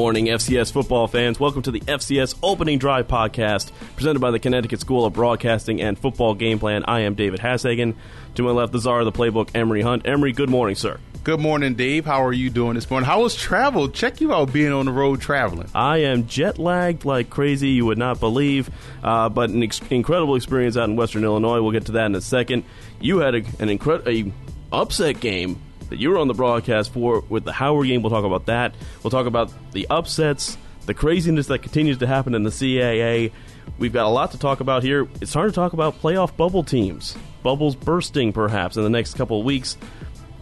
Good morning, FCS football fans. Welcome to the FCS Opening Drive podcast, presented by the Connecticut School of Broadcasting and Football Game Plan. I am David Hassagen. To my left, the czar of the playbook, Emery Hunt. Emery, good morning, sir. Good morning, Dave. How are you doing this morning? How was travel? Check you out being on the road traveling. I am jet lagged like crazy, you would not believe, uh, but an ex- incredible experience out in Western Illinois. We'll get to that in a second. You had a, an incredible upset game that you were on the broadcast for with the Howard game. We'll talk about that. We'll talk about the upsets, the craziness that continues to happen in the CAA. We've got a lot to talk about here. It's hard to talk about playoff bubble teams, bubbles bursting perhaps in the next couple of weeks.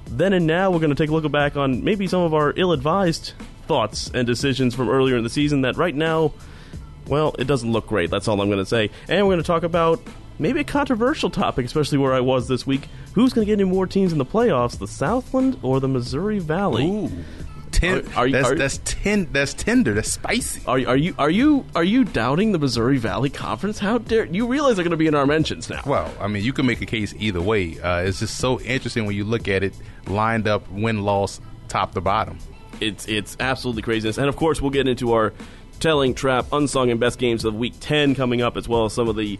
Then and now, we're going to take a look back on maybe some of our ill advised thoughts and decisions from earlier in the season that right now, well, it doesn't look great. That's all I'm going to say. And we're going to talk about maybe a controversial topic, especially where I was this week. Who's going to get any more teams in the playoffs, the Southland or the Missouri Valley? Ooh. Ten, Are- are you- that's, are- that's ten. That's tender. That's spicy. Are, are you are you are you doubting the Missouri Valley Conference? How dare you realize they're going to be in our mentions now? Well, I mean, you can make a case either way. Uh, it's just so interesting when you look at it lined up, win loss, top to bottom. it's it's absolutely craziness. And of course, we'll get into our telling trap, unsung and best games of Week Ten coming up, as well as some of the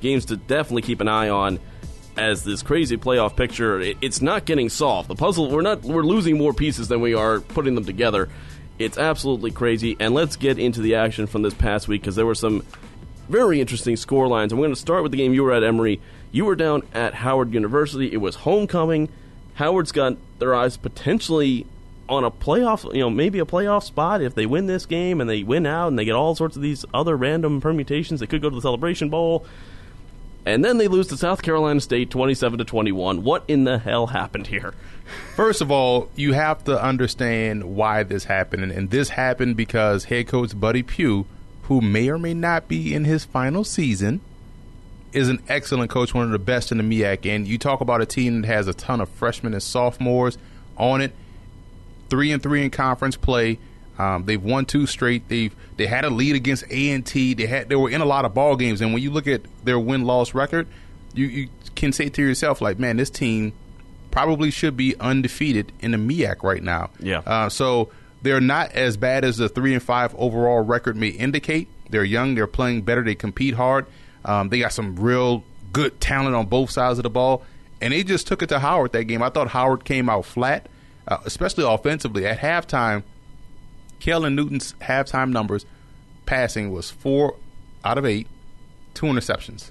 games to definitely keep an eye on. As this crazy playoff picture, it, it's not getting solved. The puzzle, we're not, we're losing more pieces than we are putting them together. It's absolutely crazy. And let's get into the action from this past week because there were some very interesting score lines. And we're going to start with the game you were at, Emery. You were down at Howard University. It was homecoming. Howard's got their eyes potentially on a playoff, you know, maybe a playoff spot if they win this game and they win out and they get all sorts of these other random permutations. They could go to the Celebration Bowl. And then they lose to South Carolina State 27 to 21. What in the hell happened here? First of all, you have to understand why this happened, and, this happened because head coach Buddy Pough, who may or may not be in his final season, is an excellent coach, one of the best in the MEAC. And you talk about a team that has a ton of freshmen and sophomores on it, three and three in conference play. Um, they've won two straight. They've they had a lead against A and T. They had they were in a lot of ball games, and when you look at their win loss record, you you can say to yourself like, man, this team probably should be undefeated in the MEAC right now. Yeah. Uh, so they're not as bad as the three and five overall record may indicate. They're young. They're playing better. They compete hard. Um, they got some real good talent on both sides of the ball, and they just took it to Howard that game. I thought Howard came out flat, uh, especially offensively. At halftime, Caylin Newton's halftime numbers passing was four out of eight, two interceptions.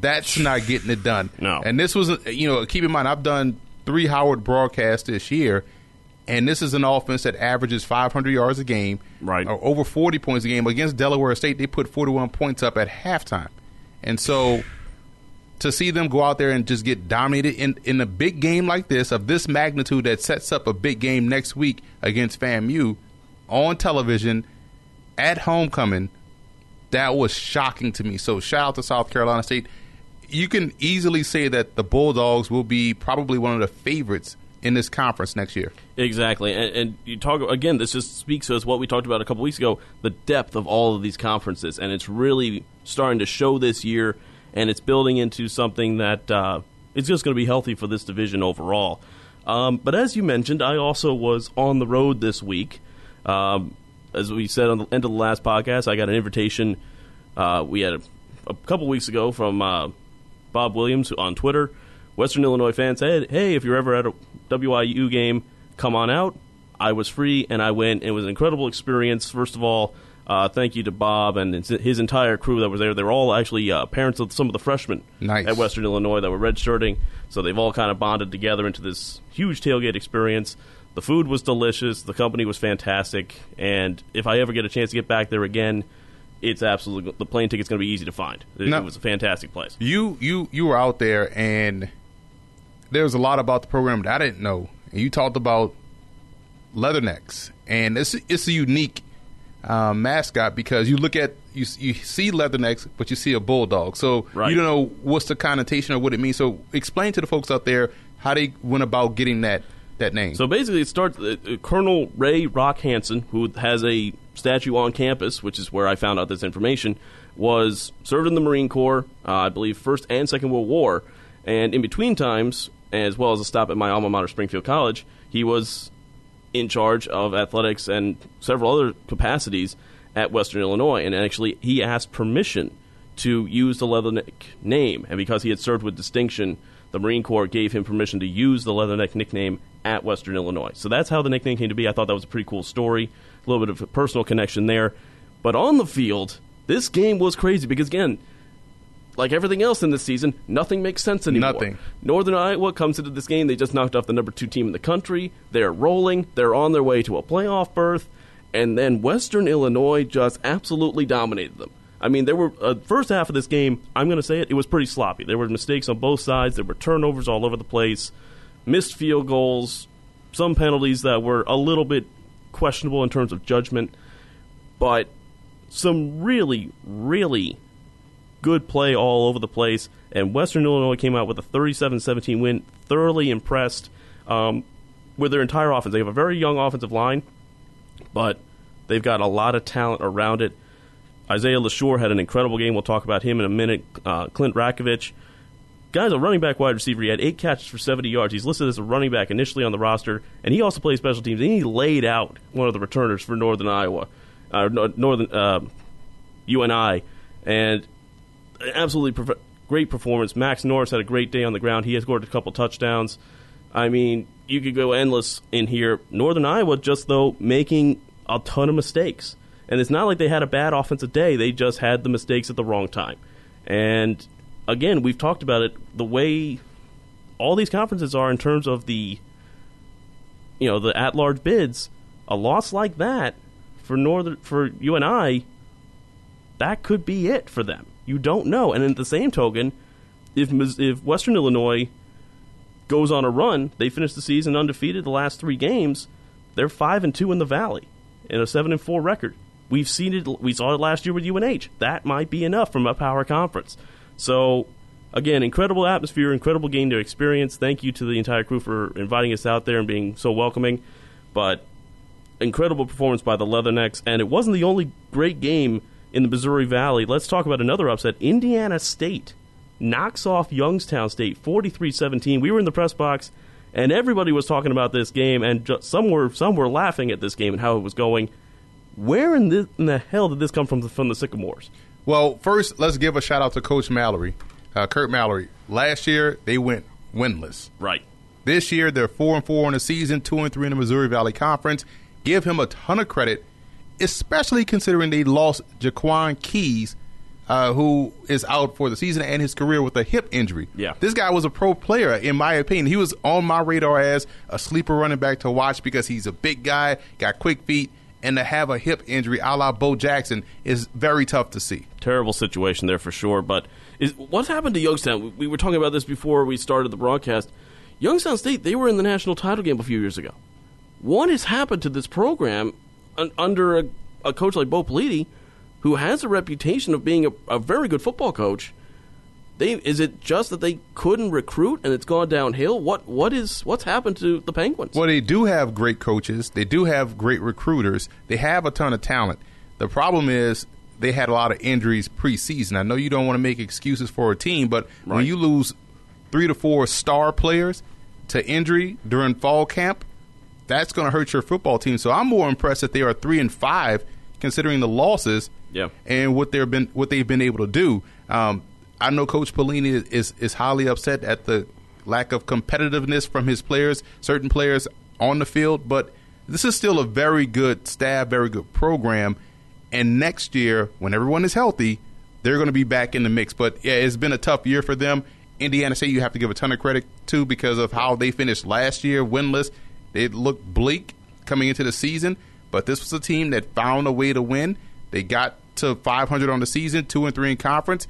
That's not getting it done. No. And this was, uh, you know, keep in mind, I've done three Howard broadcasts this year, and this is an offense that averages 500 yards a game, Right. or over 40 points a game. Against Delaware State, they put 41 points up at halftime, and so to see them go out there and just get dominated in in a big game like this of this magnitude that sets up a big game next week against FAMU on television at homecoming, that was shocking to me. So shout out to South Carolina State. You can easily say that the Bulldogs will be probably one of the favorites in this conference next year. Exactly, and, and you talk again. This just speaks to us what we talked about a couple weeks ago: the depth of all of these conferences, and it's really starting to show this year, and it's building into something that uh, it's just going to be healthy for this division overall. Um, but as you mentioned, I also was on the road this week. Um, as we said on the end of the last podcast, I got an invitation. Uh, we had a, a couple weeks ago from uh, Bob Williams on Twitter. Western Illinois fans said, "Hey, if you're ever at a WIU game, come on out." I was free and I went. It was an incredible experience. First of all, uh, thank you to Bob and his- entire crew that was there. They were all actually uh, parents of some of the freshmen Nice. at Western Illinois that were redshirting, so they've all kind of bonded together into this huge tailgate experience. The food was delicious. The company was fantastic. And if I ever get a chance to get back there again, it's absolutely the plane ticket's going to be easy to find. It, No. it was a fantastic place. You you you were out there and there was a lot about the program that I didn't know. And you talked about leathernecks, and it's it's a unique uh, mascot because you look at you you see leathernecks, but you see a bulldog, so Right. you don't know what's the connotation or what it means. So explain to the folks out there how they went about getting that that name. So basically, it starts. Uh, uh, Colonel Ray Rock Hanson, who has a statue on campus, which is where I found out this information, was served in the Marine Corps, uh, I believe, First and Second World War, and in between times, as well as a stop at my alma mater, Springfield College, he was in charge of athletics and several other capacities at Western Illinois, and actually he asked permission to use the Leatherneck name, and because he had served with distinction, the Marine Corps gave him permission to use the Leatherneck nickname at Western Illinois. So that's how the nickname came to be. I thought that was a pretty cool story, a little bit of a personal connection there. But on the field, this game was crazy because again, like everything else in this season, nothing makes sense anymore. Nothing. Northern Iowa comes into this game. They just knocked off the number two team in the country. They're rolling. They're on their way to a playoff berth. And then Western Illinois just absolutely dominated them. I mean, there were uh, first half of this game. I'm going to say it. It was pretty sloppy. There were mistakes on both sides. There were turnovers all over the place, missed field goals, some penalties that were a little bit questionable in terms of judgment, but some really, really good play all over the place. And Western Illinois came out with a 37 17 win. Thoroughly impressed um, with their entire offense. They have a very young offensive line, but they've got a lot of talent around it. Isaiah LeSure had an incredible game. We'll talk about him in a minute. Uh, Clint Ratkovich. Guy's a running back wide receiver. He had eight catches for 70 yards. He's listed as a running back initially on the roster, and he also plays special teams. And he laid out one of the returners for Northern Iowa, uh, Northern uh, UNI, and absolutely great performance. Max Norris had a great day on the ground. He has scored a couple touchdowns. I mean, you could go endless in here. Northern Iowa just though making a ton of mistakes. And it's not like they had a bad offensive day. They just had the mistakes at the wrong time. And again, we've talked about it the way all these conferences are in terms of the you know, the at-large bids. A loss like that for Northern for UNI, that could be it for them. You don't know. And in the same token, if if Western Illinois goes on a run, they finish the season undefeated the last 3 games, they're 5 and 2 in the valley in a 7 and 4 record. We've seen it. We saw it last year with UNH. That might be enough from a power conference. So, again, incredible atmosphere, incredible game to experience. Thank you to the entire crew for inviting us out there and being so welcoming. But incredible performance by the Leathernecks, and it wasn't the only great game in the Missouri Valley. Let's talk about another upset. Indiana State knocks off Youngstown State 43-17. We were in the press box and everybody was talking about this game and some were some were laughing at this game and how it was going. Where in the, in the hell did this come from from the Sycamores? Well, first, let's give a shout out to Coach Mallory, uh, Curt Mallory. Last year, they went winless. Right. This year, they're four and four in the season, two and three in the Missouri Valley Conference. Give him a ton of credit, especially considering they lost Jaquan Keys, uh, who is out for the season and his career with a hip injury. Yeah. This guy was a pro player, in my opinion. He was on my radar as a sleeper running back to watch because he's a big guy, got quick feet, and to have a hip injury a la Bo Jackson is very tough to see. Terrible situation there for sure. But is, what's happened to Youngstown? We were talking about this before we started the broadcast. Youngstown State, they were in the national title game a few years ago. What has happened to this program under a, a coach like Bo Pelini, who has a reputation of being a, a very good football coach? They, is it just that they couldn't recruit and it's gone downhill? What what is what's happened to the Penguins? Well, they do have great coaches. They do have great recruiters. They have a ton of talent. The problem is they had a lot of injuries preseason. I know you don't want to make excuses for a team, but right. when you lose three to four star players to injury during fall camp, that's going to hurt your football team. So I'm more impressed that they are three and five, considering the losses yeah. and what they've been what they've been able to do. Um, I know Coach Pelini is is highly upset at the lack of competitiveness from his players, certain players on the field, but this is still a very good staff, very good program. And next year, when everyone is healthy, they're going to be back in the mix. But yeah, it's been a tough year for them. Indiana State, you have to give a ton of credit to because of how they finished last year, winless. They looked bleak coming into the season, but this was a team that found a way to win. They got to 500 on the season, two and three in conference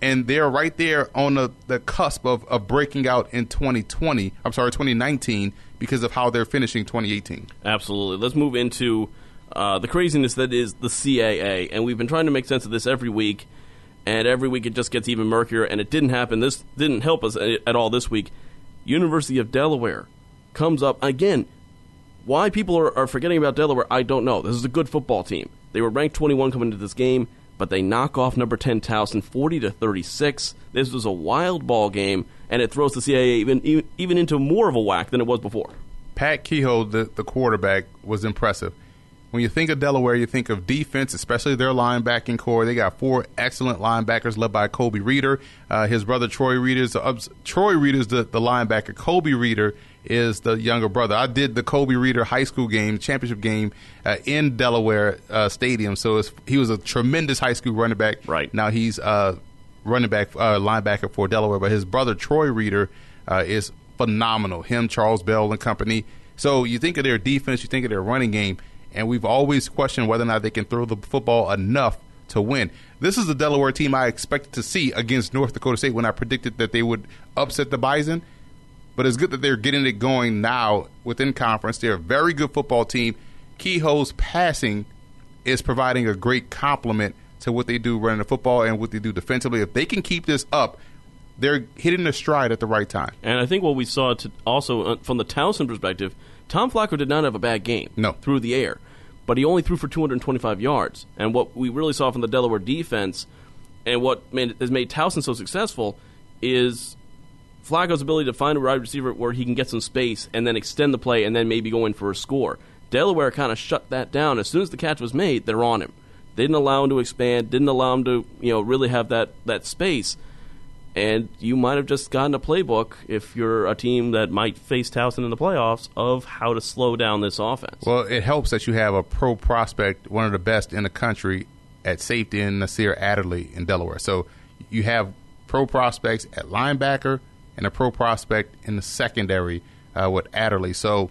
and they're right there on the, the cusp of, of breaking out in 2020. I'm sorry, 2019 because of how they're finishing 2018. Absolutely. Let's move into uh, the craziness that is the CAA, and we've been trying to make sense of this every week, and every week it just gets even murkier, and it didn't happen. This didn't help us at all this week. University of Delaware comes up again. Why people are, are forgetting about Delaware, I don't know. This is a good football team. They were ranked 21 coming into this game but they knock off number 10 Towson 40 to 36. This was a wild ball game, and it throws the CAA even, even, even into more of a whack than it was before. Pat Kehoe, the, the quarterback, was impressive. When you think of Delaware, you think of defense, especially their linebacking core. They got four excellent linebackers led by Colby Reeder. Uh, his brother Troy Reeder is uh, Troy the, the linebacker. Colby Reeder is the younger brother. I did the Colby Reeder high school game, championship game uh, in Delaware uh, Stadium. So he was a tremendous high school running back. Right now, he's uh, running back uh, linebacker for Delaware, but his brother Troy Reeder uh, is phenomenal. Him, Charles Bell, and company. So you think of their defense, you think of their running game, and we've always questioned whether or not they can throw the football enough to win. This is the Delaware team I expected to see against North Dakota State when I predicted that they would upset the Bison. But it's good that they're getting it going now within conference. They're a very good football team. Kehoe's passing is providing a great complement to what they do running the football and what they do defensively. If they can keep this up, they're hitting their stride at the right time. And I think what we saw also uh, from the Towson perspective, Tom Flacco did not have a bad game. No. through the air, but he only threw for 225 yards. And what we really saw from the Delaware defense, and what made, has made Towson so successful, is Flacco's ability to find a wide receiver where he can get some space and then extend the play and then maybe go in for a score. Delaware kind of shut that down as soon as the catch was made. They're on him. They didn't allow him to expand. Didn't allow him to you know really have that that space and you might have just gotten a playbook if you're a team that might face Towson in the playoffs of how to slow down this offense. Well, it helps that you have a pro prospect, one of the best in the country at safety in Nasir Adderley in Delaware. So you have pro prospects at linebacker and a pro prospect in the secondary uh, with Adderley. So,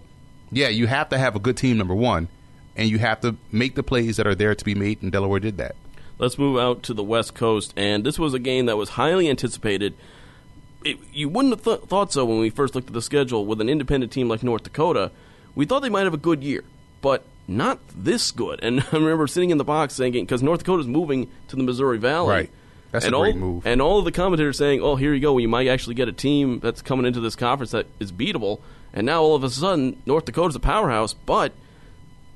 yeah, you have to have a good team, number one, and you have to make the plays that are there to be made, and Delaware did that. Let's move out to the West Coast, and this was a game that was highly anticipated. It, you wouldn't have th- thought so when we first looked at the schedule with an independent team like North Dakota. We thought they might have a good year, but not this good. And I remember sitting in the box thinking, because North Dakota's moving to the Missouri Valley. Right. That's and a great all, move. And all of the commentators saying, oh, here you go. You might actually get a team that's coming into this conference that is beatable. And now all of a sudden, North Dakota's a powerhouse, but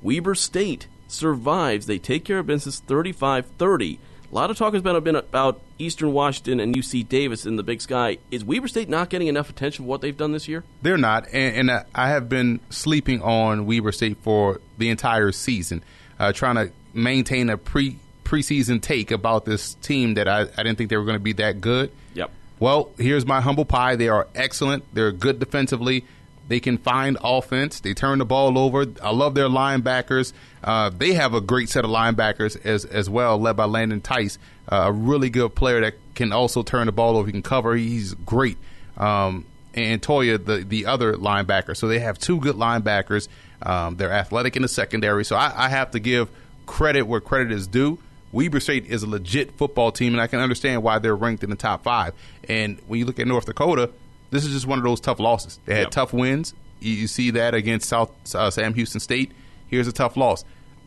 Weber State survives. They take care of business 35 30. A lot of talk has been about Eastern Washington and UC Davis in the Big Sky. Is Weber State not getting enough attention for what they've done this year? They're not, and, and I have been sleeping on Weber State for the entire season, uh, trying to maintain a pre preseason take about this team that I, I didn't think they were going to be that good. Yep. Well, here's my humble pie. They are excellent. They're good defensively. They can find offense. They turn the ball over. I love their linebackers. Uh, they have a great set of linebackers as as well, led by Landon Tice, uh, a really good player that can also turn the ball over. He can cover. He's great. Um, and Toya, the the other linebacker. So they have two good linebackers. Um, they're athletic in the secondary. So I, I have to give credit where credit is due. Weber State is a legit football team, and I can understand why they're ranked in the top five. And when you look at North Dakota, this is just one of those tough losses. They had yep. tough wins. You, you, see that against South uh, Sam Houston State. Here's a tough loss.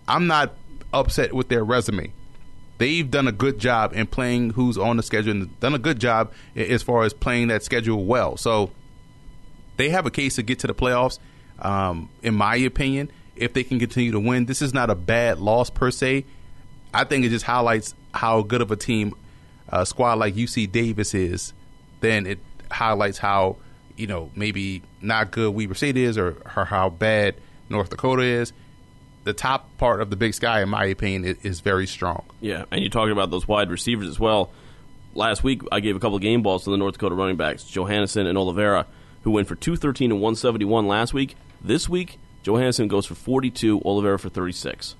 I'm not upset with their resume. They've done a good job in playing who's on the schedule and done a good job as far as playing that schedule well. So they have a case to get to the playoffs. Um, in my opinion, if they can continue to win, this is not a bad loss per se. I think it just highlights how good of a team a squad like UC Davis is. Then it highlights how you know maybe not good Weber State is, or, or how bad North Dakota is. The top part of the Big Sky, in my opinion, is, is very strong. Yeah, and you're talking about those wide receivers as well. Last week, I gave a couple game balls to the North Dakota running backs, Johannesson and Oliveira, who went for 213 and 171 last week. This week, Johannesson goes for 42, Oliveira for 36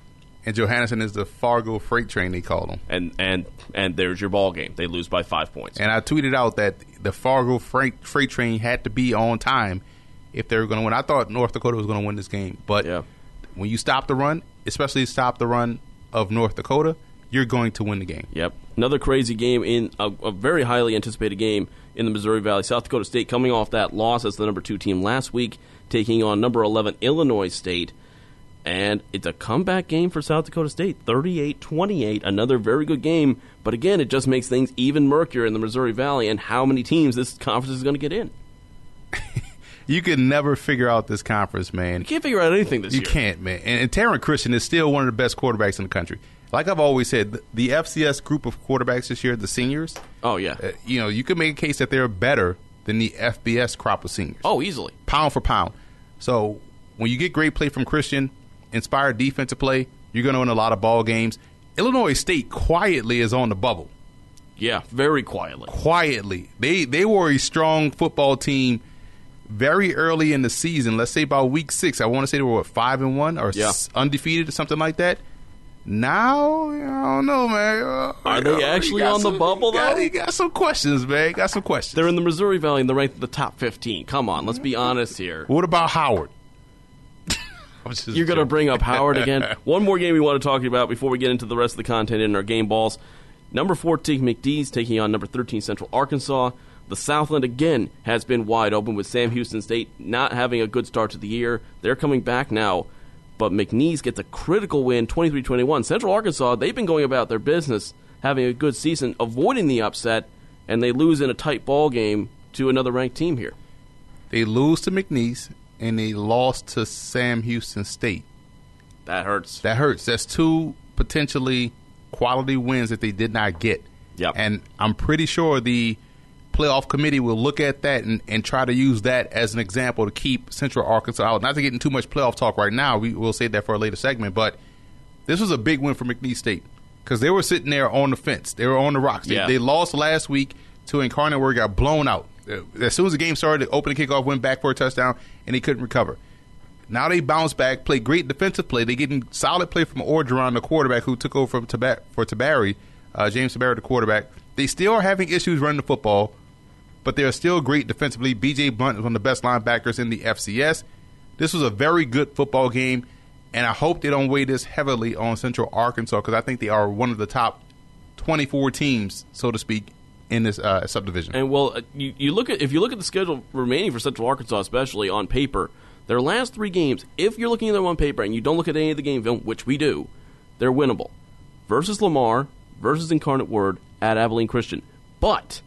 and Johannesson is the Fargo freight train they call them. And and and there's your ball game. They lose by five points. And I tweeted out that the Fargo freight freight train had to be on time if they were going to win. I thought North Dakota was going to win this game, but yeah. when you stop the run, especially stop the run of North Dakota, you're going to win the game. Yep. Another crazy game in a, a very highly anticipated game in the Missouri Valley. South Dakota State coming off that loss as the number two team last week, taking on number eleven Illinois State. And it's a comeback game for South Dakota State, 38 28. Another very good game. But again, it just makes things even murkier in the Missouri Valley and how many teams this conference is going to get in. you can never figure out this conference, man. You can't figure out anything this you year. You can't, man. And, and Taryn Christion is still one of the best quarterbacks in the country. Like I've always said, the, the FCS group of quarterbacks this year, the seniors. Oh yeah. Uh, you know, you can make a case that they're better than the FBS crop of seniors. Oh, easily. Pound for pound. So when you get great play from Christion, inspired defensive play, you're going to win a lot of ball games. Illinois State quietly is on the bubble. Yeah, very quietly. Quietly, they they were a strong football team very early in the season. Let's say about week six. I want to say they were what, five and one or Yeah. s- undefeated or something like that. Now I don't know, man. Uh, Are they actually on the bubble, got- though? He got some questions, man. Got some questions. They're in the Missouri Valley and they're ranked the top 15. Come on, let's be honest here. what about Howard? You're going to bring up Howard again. One more game we want to talk about before we get into the rest of the content in our game balls. Number 14 McNeese taking on number 13 Central Arkansas. The Southland again has been wide open with Sam Houston State not having a good start to the year. They're coming back now, but McNeese gets a critical win 23-21. Central Arkansas, they've been going about their business, having a good season, avoiding the upset, and they lose in a tight ball game to another ranked team here. They lose to McNeese and they lost to Sam Houston State. That hurts. That hurts. That's two potentially quality wins that they did not get. Yep. And I'm pretty sure the playoff committee will look at that and, and try to use that as an example to keep Central Arkansas out. Not to get into too much playoff talk right now. We will save that for a later segment. But this was a big win for McNeese State because they were sitting there on the fence. They were on the rocks. They, Yeah. they lost last week to Incarnate where it got blown out. Uh, As soon as the game started, the opening kickoff went back for a touchdown, and he couldn't recover. Now they bounce back, play great defensive play. They're getting solid play from Orgeron, the quarterback who took over from Taba- for Tabary, uh, James Tabary, the quarterback. They still are having issues running the football, but they're still great defensively. B.J. Blunt is one of the best linebackers in the FCS. This was a very good football game, and I hope they don't weigh this heavily on Central Arkansas because I think they are one of the top 24 teams, so to speak, in this uh, subdivision. And well, uh, you, you look at if you look at the schedule remaining for Central Arkansas, especially on paper, their last three games. If you're looking at them on paper and you don't look at any of the game film, which we do, they're winnable. Versus Lamar, versus Incarnate Word, at Abilene Christian. But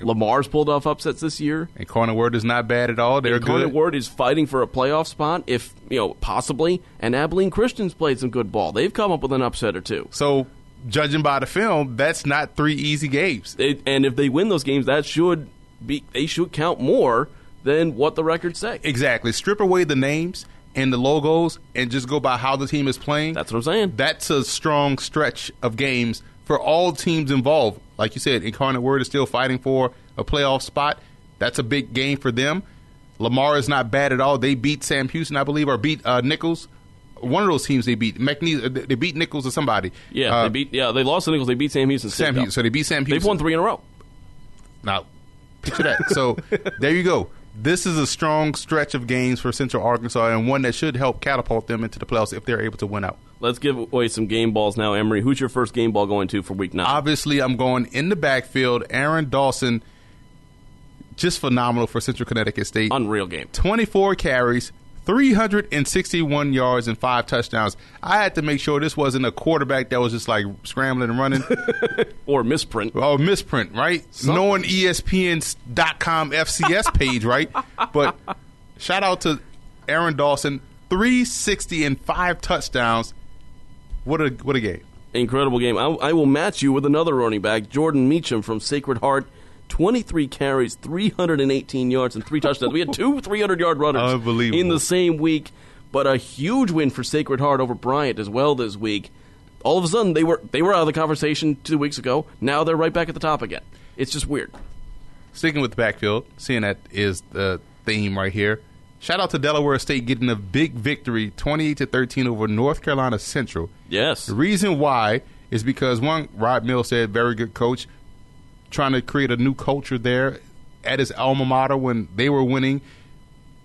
Lamar's pulled off upsets this year. and Corner Word is not bad at all. They're Incarnate good. Word is fighting for a playoff spot, if you know possibly. And Abilene Christian's played some good ball. They've come up with an upset or two. So, judging by the film, that's not three easy games. It, and if they win those games, that should be they should count more than what the records say. Exactly. Strip away the names and the logos and just go by how the team is playing. That's what I'm saying. That's a strong stretch of games for all teams involved. Like you said, Incarnate Word is still fighting for a playoff spot. That's a big game for them. Lamar is not bad at all. They beat Sam Houston, I believe, or beat uh, Nicholls. One of those teams they beat. McNeese, uh, they beat Nicholls or somebody. Yeah, Uh, they beat. Yeah, they lost to Nicholls. They beat Sam Houston. Sam. Houston. So they beat Sam Houston. They've won three in a row. Now, picture that. So there you go. This is a strong stretch of games for Central Arkansas and one that should help catapult them into the playoffs if they're able to win out. Let's give away some game balls now, Emery. Who's your first game ball going to for week nine? Obviously, I'm going in the backfield. Aaron Dawson, just phenomenal for Central Connecticut State. Unreal game. 24 carries, 361 yards, and five touchdowns. I had to make sure this wasn't a quarterback that was just like scrambling and running. Or misprint. Oh, misprint, right? Knowing E ESPN.com FCS page, right? But shout out to Aaron Dawson, 360 and five touchdowns. What a what a game. Incredible game. I, I will match you with another running back, Jordan Meacham from Sacred Heart. 23 carries, 318 yards, and three touchdowns. We had two 300 yard runners in the same week, but a huge win for Sacred Heart over Bryant as well this week. All of a sudden, they were they were out of the conversation two weeks ago. Now they're right back at the top again. It's just weird. Sticking with the backfield, seeing that is the theme right here. Shout out to Delaware State getting a big victory, 28 to 13 over North Carolina Central. Yes. The reason why is because one, Rod Milstead, very good coach, trying to create a new culture there at his alma mater when they were winning.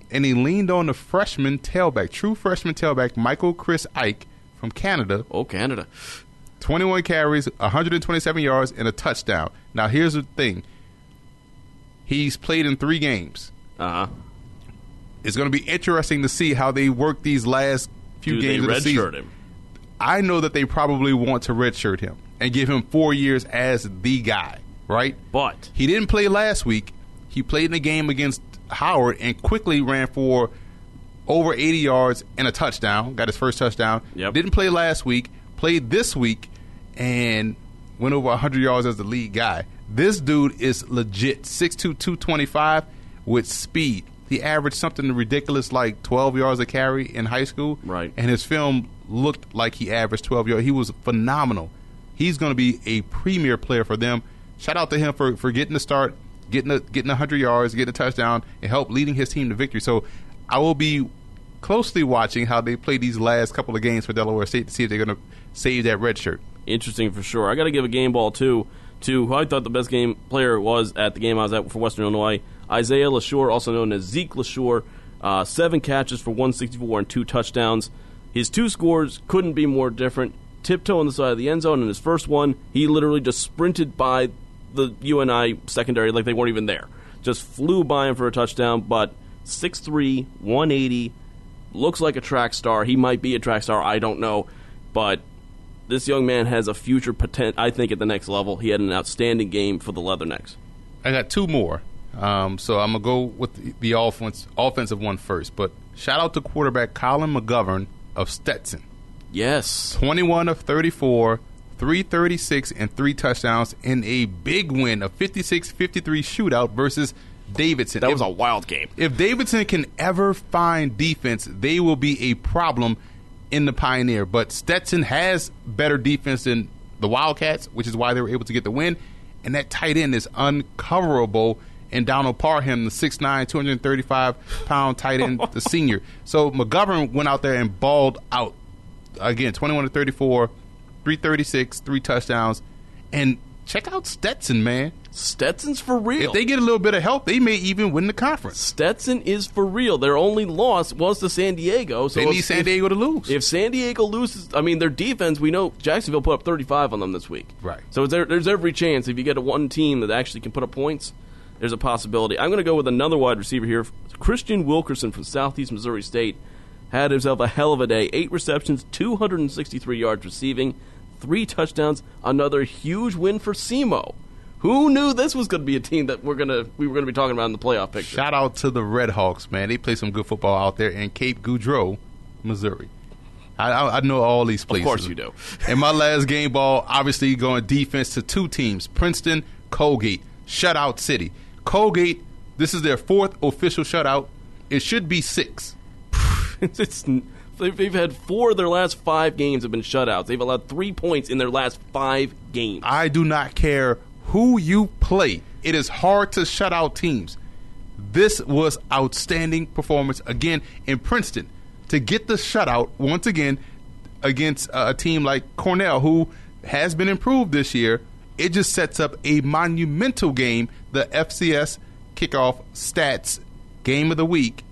And he leaned on the freshman tailback, true freshman tailback, Michael Chris Ike from Canada. Oh, Canada. 21 carries, 127 yards, and a touchdown. Now, here's the thing he's played in three games. Uh huh. It's going to be interesting to see how they work these last few Do they games of the season. him? I know that they probably want to redshirt him and give him four years as the guy, right? But He didn't play last week. He played in a game against Howard and quickly ran for over 80 yards and a touchdown. Got his first touchdown. Yep. Didn't play last week. Played this week and went over 100 yards as the lead guy. This dude is legit 6'2", 225 with speed. he averaged something ridiculous like 12 yards a carry in high school. Right. And his film looked like he averaged 12 yards. He was phenomenal. He's going to be a premier player for them. Shout out to him for, for getting the start, getting a, getting 100 yards, getting a touchdown, and help leading his team to victory. So I will be closely watching how they play these last couple of games for Delaware State to see if they're going to save that red shirt. Interesting for sure. I got to give a game ball too to who I thought the best game player was at the game I was at for Western Illinois. Isaiah LaShore, also known as Zeke LaShore, uh, seven catches for 164 and two touchdowns. His two scores couldn't be more different. Tiptoe on the side of the end zone in his first one, he literally just sprinted by the UNI secondary like they weren't even there. Just flew by him for a touchdown, but 6'3, 180, looks like a track star. He might be a track star, I don't know. But this young man has a future potential, I think, at the next level. He had an outstanding game for the Leathernecks. I got two more. Um, so I'm gonna go with the, the offense, offensive one first. But shout out to quarterback Colin McGovern of Stetson. Yes. 21 of 34, 336, and three touchdowns in a big win, a 56 53 shootout versus Davidson. That If- was a wild game. if Davidson can ever find defense, they will be a problem in the Pioneer. But Stetson has better defense than the Wildcats, which is why they were able to get the win. And that tight end is uncoverable. And Donald Parham, the 6'9", 235 pound tight end, the senior. So McGovern went out there and balled out. Again, 21 to 34, 336, three touchdowns. And check out Stetson, man. Stetson's for real. If they get a little bit of help, they may even win the conference. Stetson is for real. Their only loss was to San Diego. So They if- need San Diego to lose. If San Diego loses, I mean, their defense, we know Jacksonville put up 35 on them this week. Right. So there, there's every chance if you get a one team that actually can put up points, there's a possibility. I'm going to go with another wide receiver here. Kristian Wilkerson from Southeast Missouri State had himself a hell of a day. Eight receptions, 263 yards receiving, three touchdowns. Another huge win for SEMO. Who knew this was going to be a team that we're gonna we were going to be talking about in the playoff picture? Shout out to the Red Hawks, man. They play some good football out there in Cape Girardeau, Missouri. I, I, I know all these places. Of course you do. In my last game ball, obviously going defense to two teams: Princeton, Colgate, shutout city. Colgate, this is their fourth official shutout. It should be six. it's, they've, they've had four of their last five games have been shutouts. They've allowed three points in their last five games. I do not care who you play. It is hard to shut out teams. This was outstanding performance again in Princeton to get the shutout once again against a team like Cornell, who has been improved this year. It just sets up a monumental game. The FCS kickoff stats game of the week: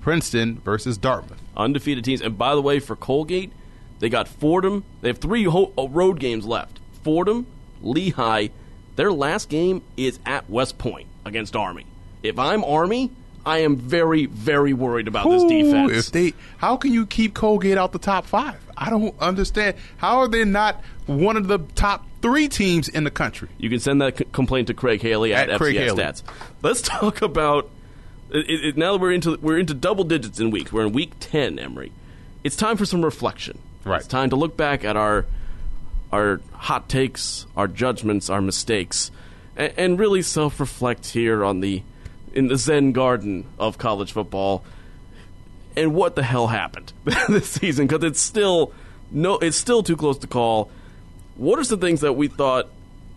Princeton versus Dartmouth. Undefeated teams. And by the way, for Colgate, they got Fordham. They have three ho- uh, road games left. Fordham, Lehigh. Their last game is at West Point against Army. If I'm Army, I am very, very worried about this Ooh, defense. If they, how can you keep Colgate out the top five? I don't understand. How are they not one of the top three teams in the country? You can send that c- complaint to Craig Haley at, At Craig Haley. Stats. Let's talk about it, it, now that we're into we're into double digits in weeks. We're in week ten, Emery. It's time for some reflection. Right. It's time to look back at our our hot takes, our judgments, our mistakes, and, and really self-reflect here on the in the Zen garden of college football and what the hell happened this season because it's still no it's still too close to call what are some things that we thought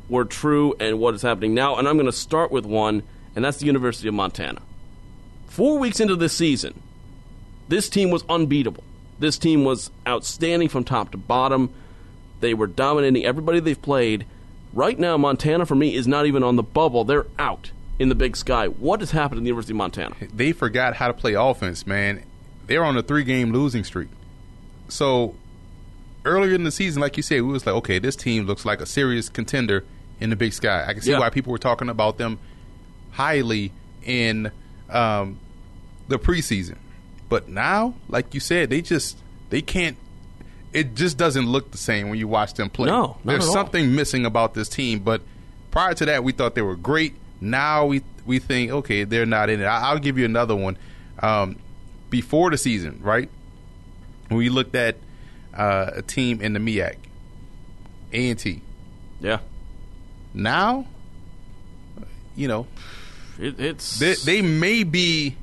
were true and what is happening now and i'm going to start with one and that's the university of montana four weeks into this season this team was unbeatable this team was outstanding from top to bottom they were dominating everybody they've played right now montana for me is not even on the bubble they're out in the big sky what has happened in the university of montana They forgot how to play offense, man. They're on a three-game losing streak. So earlier in the season, like you said, we was like, okay, this team looks like a serious contender in the Big Sky. I can see Yeah. why people were talking about them highly in um, the preseason. But now, like you said, they just they can't. It just doesn't look the same when you watch them play. No, there's at all. something missing about this team. But prior to that, we thought they were great. Now we we think okay, they're not in it. I, I'll give you another one. Um, before the season, right? We looked at uh, a team in the MEAC, A and T. yeah Now, you know, it, it's they, they may be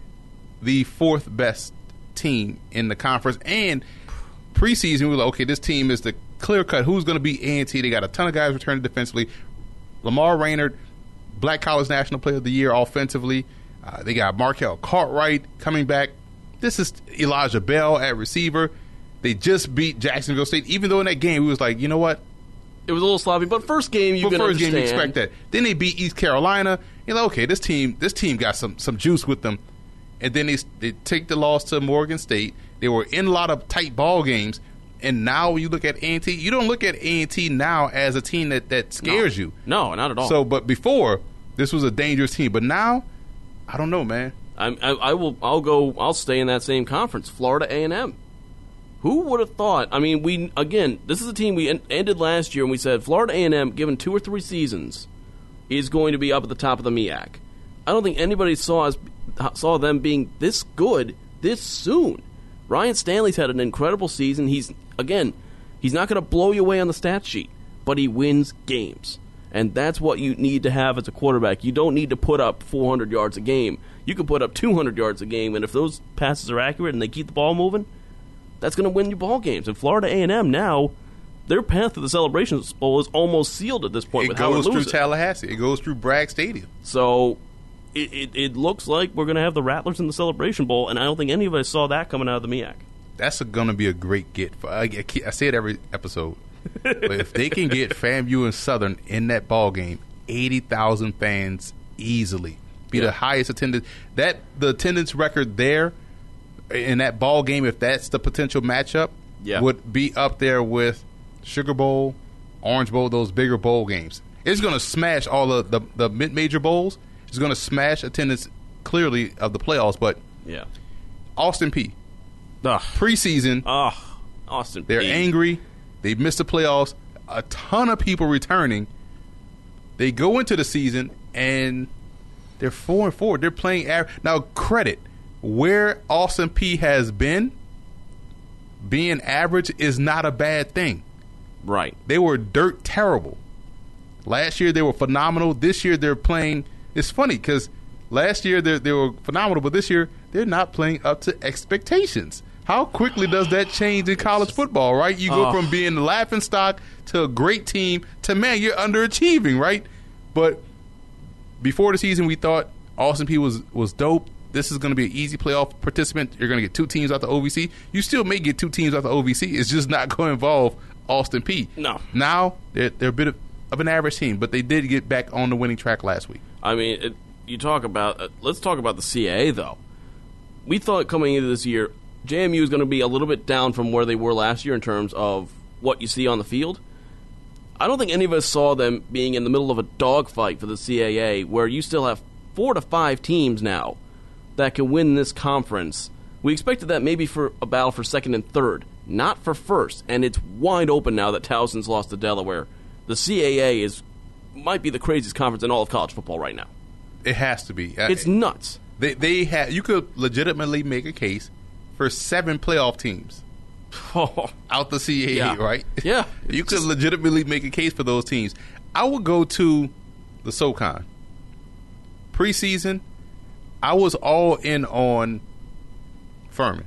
the fourth best team in the conference. And preseason, we were like, okay, this team is the clear cut. Who's going to be A&T? They got a ton of guys returning defensively. Lamar Raynard, Black College National Player of the Year offensively. Uh, they got Markel Cartwright coming back. This is Elijah Bell at receiver. They just beat Jacksonville State, even though in that game we was like, you know what? It was a little sloppy, but first game you But can first game you expect that. Then they beat East Carolina. You're like, okay, this team, this team got some some juice with them. And then they they take the loss to Morgan State. They were in a lot of tight ball games. And now when you look at A&T, you don't look at A&T now as a team that, that scares you. No, not at all. So, but before this was a dangerous team, but now I don't know, man. I, I, I will. I'll go. I'll stay in that same conference, Florida A and M. Who would have thought? I mean, we again. This is a team we en- ended last year, and we said Florida A and M, given two or three seasons, is going to be up at the top of the MEAC. I don't think anybody saw us saw them being this good this soon. Ryan Stanley's had an incredible season. He's again, he's not going to blow you away on the stat sheet, but he wins games. And that's what you need to have as a quarterback. You don't need to put up 400 yards a game. You can put up 200 yards a game, and if those passes are accurate and they keep the ball moving, that's going to win you ball games. And Florida A&M now, their path to the Celebration Bowl is almost sealed at this point It goes through. Tallahassee. It goes through Bragg Stadium. So it, it, it looks like we're going to have the Rattlers in the Celebration Bowl, and I don't think any of us saw that coming out of the MEAC. That's going to be a great get. For, I, I I say it every episode. but if they can get FAMU and Southern in that ball game, eighty thousand fans easily be Yeah. the highest attendance. That the attendance record there in that ball game, if that's the potential matchup, Yeah. would be up there with Sugar Bowl, Orange Bowl, those bigger bowl games. It's going to smash all the the, the mid major bowls. It's going to smash attendance clearly of the playoffs. But Yeah. Austin Peay Ugh. preseason. Ugh. Austin. They're Peay. angry. They missed the playoffs. A ton of people returning. They go into the season and they're four and four. They're playing aver- now. Credit where Austin Peay has been. Being average is not a bad thing. Right. They were dirt terrible. Last year they were phenomenal. This year they're playing. It's funny because last year they they were phenomenal, but this year they're not playing up to expectations. How quickly does that change in college football? Right, you go Oh. from being the laughing stock to a great team to man, you're underachieving. Right, but before the season, we thought Austin Peay was was dope. This is going to be an easy playoff participant. You're going to get two teams out the OVC. You still may get two teams out the OVC. It's just not going to involve Austin Peay. No. Now they're they're a bit of, of an average team, but they did get back on the winning track last week. I mean, it, you talk about. Uh, let's talk about the CAA though. We thought coming into this year, JMU is going to be a little bit down from where they were last year in terms of what you see on the field. I don't think any of us saw them being in the middle of a dogfight for the CAA, where you still have four to five teams now that can win this conference. We expected that maybe for a battle for second and third, not for first, and it's wide open now that Towson's lost to Delaware. The CAA is might be the craziest conference in all of college football right now. It has to be. It's nuts. they they had you could legitimately make a case for seven playoff teams Oh, out the CAA, Yeah. right? Yeah. you could legitimately make a case for those teams. I would go to the SoCon preseason. I was all in on Furman.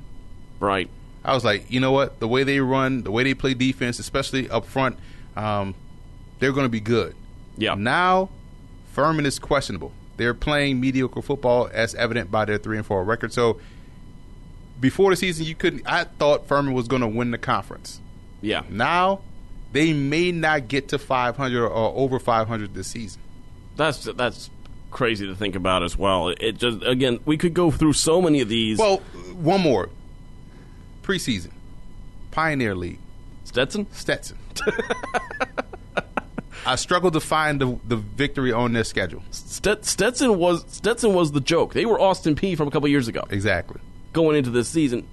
right. I was like, you know what? The way they run, the way they play defense, especially up front, um, they're going to be good. Yeah. Now, Furman is questionable. They're playing mediocre football, as evident by their three and four record. So, before the season, you couldn't. I thought Furman was going to win the conference. Yeah. Now, they may not get to 500 or over 500 this season. That's that's crazy to think about as well. It just again, we could go through so many of these. Well, one more preseason, Pioneer League. Stetson. Stetson. I struggled to find the, the victory on their schedule. Stet- Stetson was Stetson was the joke. They were Austin Peay from a couple years ago. Exactly. Going into this season.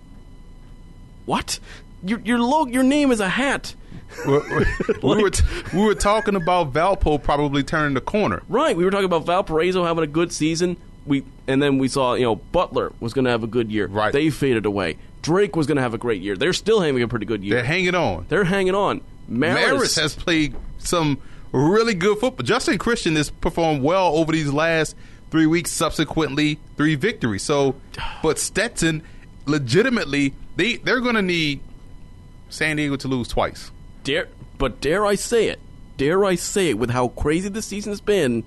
What? Your your your name is a hat. We're- we were t- we were talking about Valpo probably turning the corner. Right. We were talking about Valparaiso having a good season. We and then we saw you know Butler was going to have a good year. Right. They faded away. Drake was going to have a great year. They're still having a pretty good year. They're hanging on. They're hanging on. Marist, Maris has played some really good football. Justin Christian has performed well over these last three weeks subsequently, three victories. So, but Stetson, legitimately, they they're going to need San Diego to lose twice. Dare, but dare I say it? Dare I say it? With how crazy this season has been,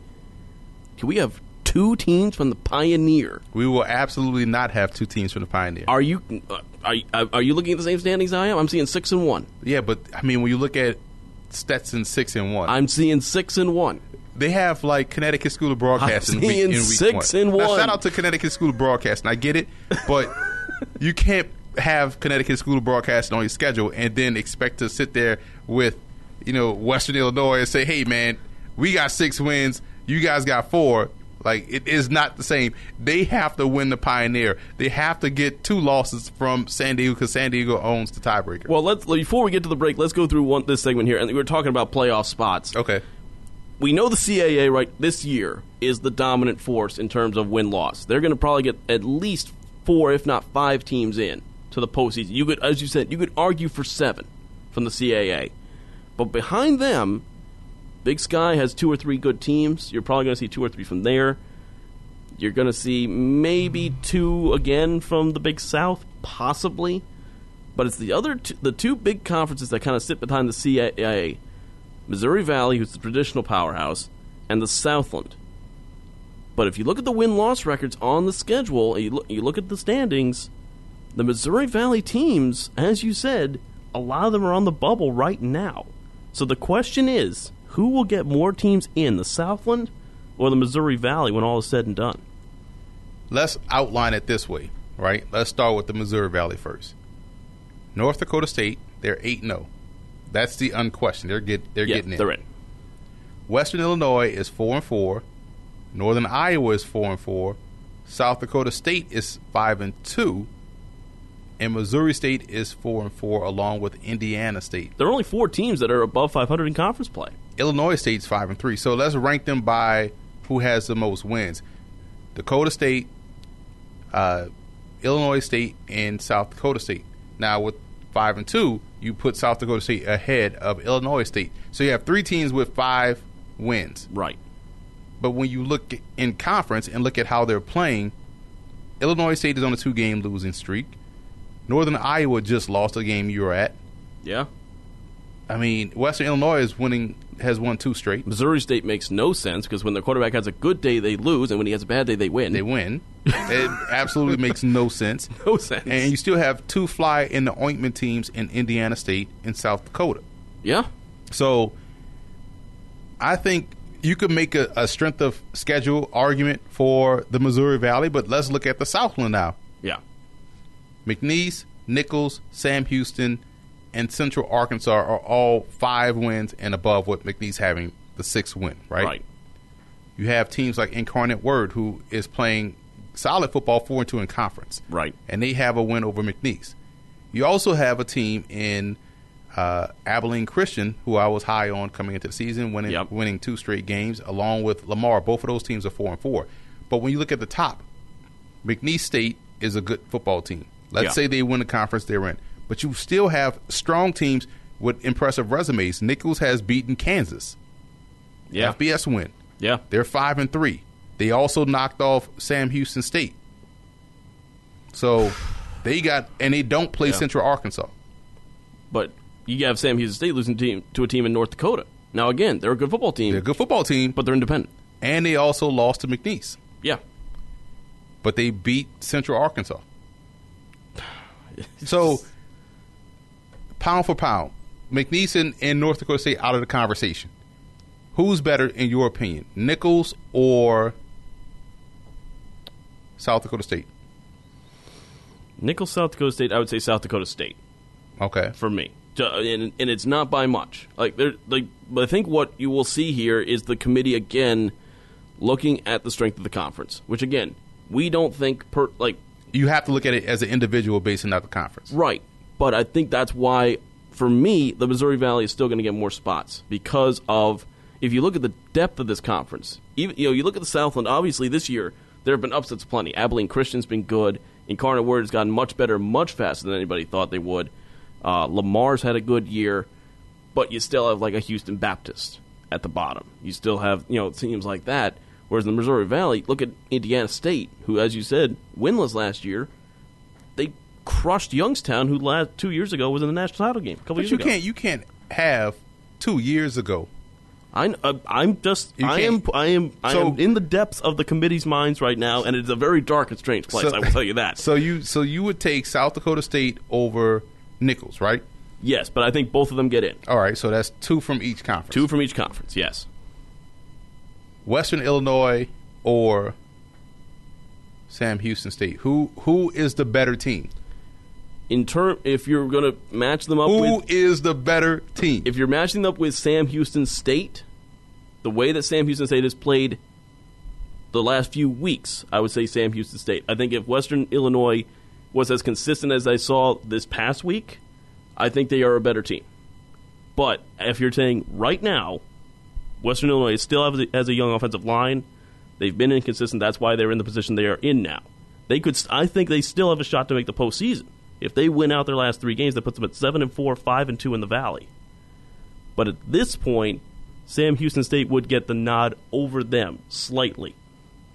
can we have two teams from the Pioneer? We will absolutely not have two teams from the Pioneer. Are you uh, are, are you looking at the same standings I am? I'm seeing six and one. Yeah, but I mean, when you look at Stetson six and one, I'm seeing six and one. They have like Connecticut School of Broadcasting I'm week, seeing in week six one. and Now, one. shout out to Connecticut School of Broadcasting. I get it, but you can't have Connecticut School of Broadcasting on your schedule and then expect to sit there with you know Western Illinois and say, "Hey, man, we got six wins. You guys got four. Like it is not the same. They have to win the Pioneer. They have to get two losses from San Diego because San Diego owns the tiebreaker. Well, let's before we get to the break, let's go through one this segment here, and we're talking about playoff spots. okay. we know the CAA right this year is the dominant force in terms of win loss. They're going to probably get at least four, if not five, teams in to the postseason. You could, as you said, you could argue for seven from the CAA, but behind them, Big Sky has two or three good teams. You're probably going to see two or three from there. You're going to see maybe two again from the Big South, possibly. But it's the other, two, the two big conferences that kind of sit behind the CAA Missouri Valley, who's the traditional powerhouse, and the Southland. But if you look at the win loss records on the schedule, and you you look at the standings, the Missouri Valley teams, as you said, a lot of them are on the bubble right now. So the question is who will get more teams in, the Southland or the Missouri Valley when all is said and done? let's outline it this way, right? Let's start with the Missouri Valley first. North Dakota State, they're 8 0. That's the unquestioned. They're get they're yeah, getting in. they're in. Western Illinois is four and four. Northern Iowa is four and four. South Dakota State is five and two. And Missouri State is four and four, along with Indiana State. There are only four teams that are above 500 in conference play. Illinois State's five and three. So let's rank them by who has the most wins. Dakota State, uh, Illinois State, and South Dakota State. Now with five and two, you put South Dakota State ahead of Illinois State. So you have three teams with five wins. Right. But when you look in conference and look at how they're playing, Illinois State is on a two game losing streak. Northern Iowa just lost a game you were at. Yeah. I mean, Western Illinois is winning has won two straight. Missouri State makes no sense because when their quarterback has a good day, they lose, and when he has a bad day, they win. They win. it absolutely makes no sense. no sense. And you still have two fly in the ointment teams in Indiana State and South Dakota. yeah. So I think you could make a, a strength of schedule argument for the Missouri Valley, but let's look at the Southland now. Yeah. McNeese, Nicholls, Sam Houston, and Central Arkansas are all five wins and above what McNeese having the sixth win, right? Right. You have teams like Incarnate Word who is playing solid football four and two in conference. Right. And they have a win over McNeese. You also have a team in uh, Abilene Christian, who I was high on coming into the season, winning Yep. winning two straight games, along with Lamar. Both of those teams are four and four. But when you look at the top, McNeese State is a good football team. Let's Yeah. say they win the conference they're in. But you still have strong teams with impressive resumes. Nicholls has beaten Kansas. Yeah. FBS win. Yeah. They're five and three. They also knocked off Sam Houston State. So they got and they don't play Yeah. Central Arkansas. But you have Sam Houston State losing team to a team in North Dakota. Now again, they're a good football team, They're a good football team, but they're independent. and they also lost to McNeese. Yeah. But they beat Central Arkansas. So pound for pound, McNeese and, North Dakota State out of the conversation. Who's better in your opinion, Nicholls or South Dakota State? Nicholls, South Dakota State. I would say South Dakota State Okay. for me, and, and it's not by much. Like there, like, but I think what you will see here is the committee again looking at the strength of the conference, which again we don't think per like You have to look at it as an individual based on not the conference. Right. But I think that's why, for me, the Missouri Valley is still going to get more spots because of if you look at the depth of this conference. Even you know, you look at the Southland. Obviously, this year there have been upsets plenty. Abilene Christian's been good. Incarnate Word has gotten much better, much faster than anybody thought they would. Uh, Lamar's had a good year, but you still have like a Houston Baptist at the bottom. You still have you know teams like that Whereas in the Missouri Valley, look at Indiana State, who, as you said, winless last year. Crushed Youngstown, who last two years ago was in the national title game. A couple But years you ago. can't you can't have two years ago. I, uh, I'm just. I am. I am. I So- am in the depths of the committee's minds right now, and it's a very dark and strange place. I will tell you that. So you so you would take South Dakota State over Nicholls, right? yes, but I think both of them get in. All right, so that's two from each conference. Two from each conference. Yes. Western Illinois or Sam Houston State. Who who is the better team? In term, if you're going to match them up Who with, is the better team? if you're matching them up with Sam Houston State, the way that Sam Houston State has played the last few weeks, I would say Sam Houston State. I think if Western Illinois was as consistent as I saw this past week, I think they are a better team. But if you're saying right now, Western Illinois still has a, has a young offensive line. They've been inconsistent. That's why they're in the position they are in now. They could. I think they still have a shot to make the postseason. If they win out their last three games, that puts them at seven and four, five and two in the Valley. But at this point, Sam Houston State would get the nod over them slightly,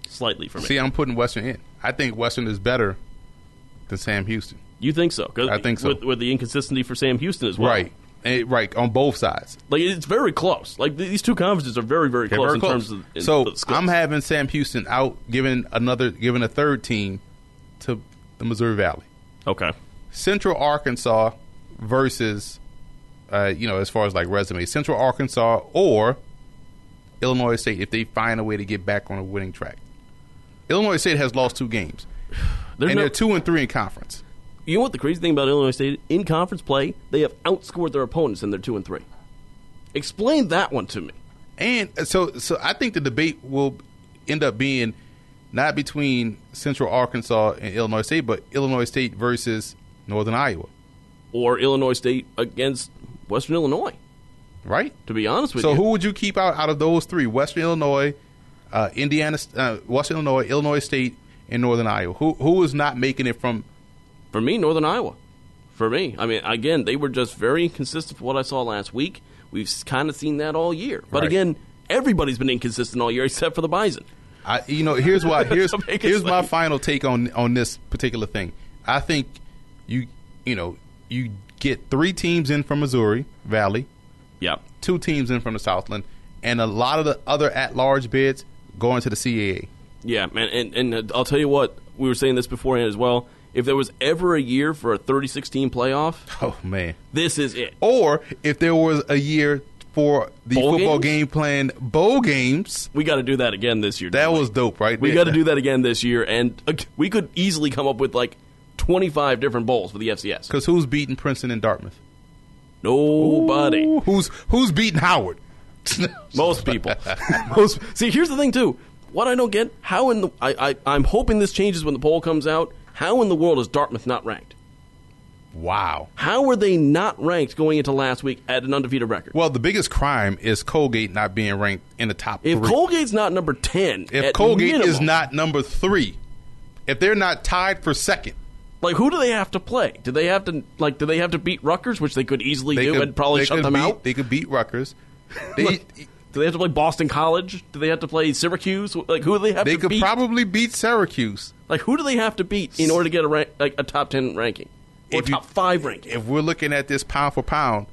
slightly for me. See, I'm putting Western in. I think Western is better than Sam Houston. you think so? I think so. With, with the inconsistency for Sam Houston as well, Right. Eh, right on both sides. Like it's very close. Like these two conferences are very, very They're close very in close. terms of. so. I'm having Sam Houston out, giving another, giving a third team to the Missouri Valley. okay. Central Arkansas versus, uh, you know, as far as like resume, Central Arkansas or Illinois State if they find a way to get back on a winning track. Illinois State has lost two games, There's and no, they're two and three in conference. you know what the crazy thing about Illinois State in conference play? They have outscored their opponents, and they're two and three. Explain that one to me. And so, so I think the debate will end up being not between Central Arkansas and Illinois State, but Illinois State versus Northern Iowa, Or Illinois State against Western Illinois. right? To be honest with So you, So who would you keep out out of those three? Western Illinois, uh, Indiana, uh, Western Illinois, Illinois State, and Northern Iowa. Who who is not making it from? For me, Northern Iowa. For me, I mean, again, they were just very inconsistent from what I saw last week. We've kind of seen that all year. But Right. again, everybody's been inconsistent all year except for the Bison. I, you know, here's why. Here's here's my final take on on this particular thing. I think you you know you get three teams in from Missouri Valley, Yeah. two teams in from the Southland, and a lot of the other at large bids going to the CAA. Yeah, man, and, and uh, I'll tell you what, we were saying this beforehand as well. If there was ever a year for a 36 team playoff, Oh man! this is it. Or if there was a year for the Bowl football games? game plan bowl games, We got to do that again this year. that don't we? was dope, right? We got to do that again this year, and uh, we could easily come up with like 25 different bowls for the FCS. Because who's beating Princeton and Dartmouth? Nobody. Ooh, Who's who's beating Howard? Most people. Most. See, here's the thing too. What I don't get, how in the I, I I'm hoping this changes when the poll comes out. How in the world is Dartmouth not ranked? Wow. How were they not ranked going into last week at an undefeated record? Well, the biggest crime is Colgate not being ranked in the top if three. Colgate's not number ten, if at Colgate minimum, is not number three, if they're not tied for second, like who do they have to play? Do they have to like do they have to beat Rutgers, which they could easily they do could and probably shut them beat, out? They could beat Rutgers. They Like, do they have to play Boston College? Do they have to play Syracuse? Like who do they have they to could beat? probably beat Syracuse. like who do they have to beat in order to get a rank, like a top ten ranking or If you- top five ranking? If we're looking at this pound for pound,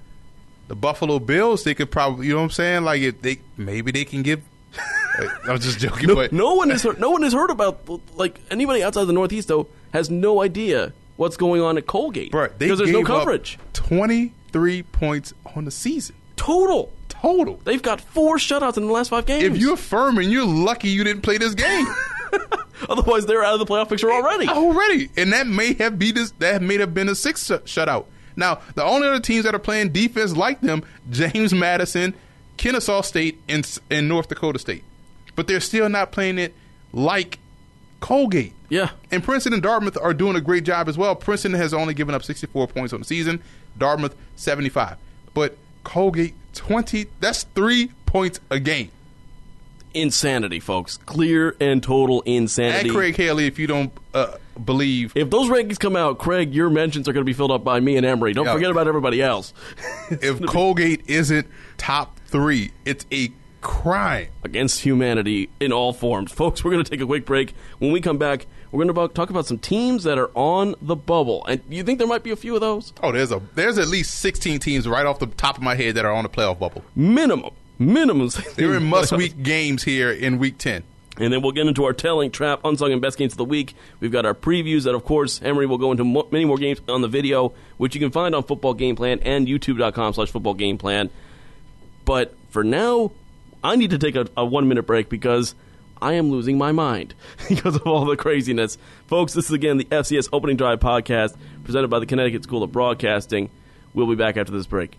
the Buffalo Bills, they could probably, you know what I'm saying? Like if they maybe they can give. I'm just joking, No, but no one has heard, no one has heard about like anybody outside the Northeast though has no idea what's going on at Colgate because there's no coverage 23 points on the season total. total. They've got four shutouts in the last five games. If you're Furman, you're lucky you didn't play this game otherwise they're out of the playoff picture already. already, and that may have be this. That may have been a six shut- shutout. Now, the only other teams that are playing defense like them: James Madison, Kennesaw State, and, and North Dakota State. But they're still not playing it like Colgate. Yeah, And Princeton and Dartmouth are doing a great job as well. Princeton has only given up 64 points on the season, Dartmouth 75. But Colgate 20, that's 3 points a game. insanity, folks. Clear and total insanity. And Craig Haley, if you don't uh, believe, If those rankings come out, Craig, your mentions are going to be filled up by me and Emery. Don't Yeah. forget about everybody else. if Colgate isn't top 3, it's a crime against humanity in all forms. Folks, we're going to take a quick break. When we come back, we're going to talk about some teams that are on the bubble. And you think there might be a few of those? Oh, there's a there's at least 16 teams right off the top of my head that are on the playoff bubble. Minimum. Minimums. They're in must-week games here in week 10. And then we'll get into our telling, trap, unsung, and best games of the week. We've got our previews that, of course, Emery will go into mo- many more games on the video, which you can find on Football Game Plan and YouTube.com slash Football Game Plan. But for now, I need to take a, a one minute break because I am losing my mind because of all the craziness. Folks, this is again the FCS Opening Drive podcast presented by the Connecticut School of Broadcasting. We'll be back after this break.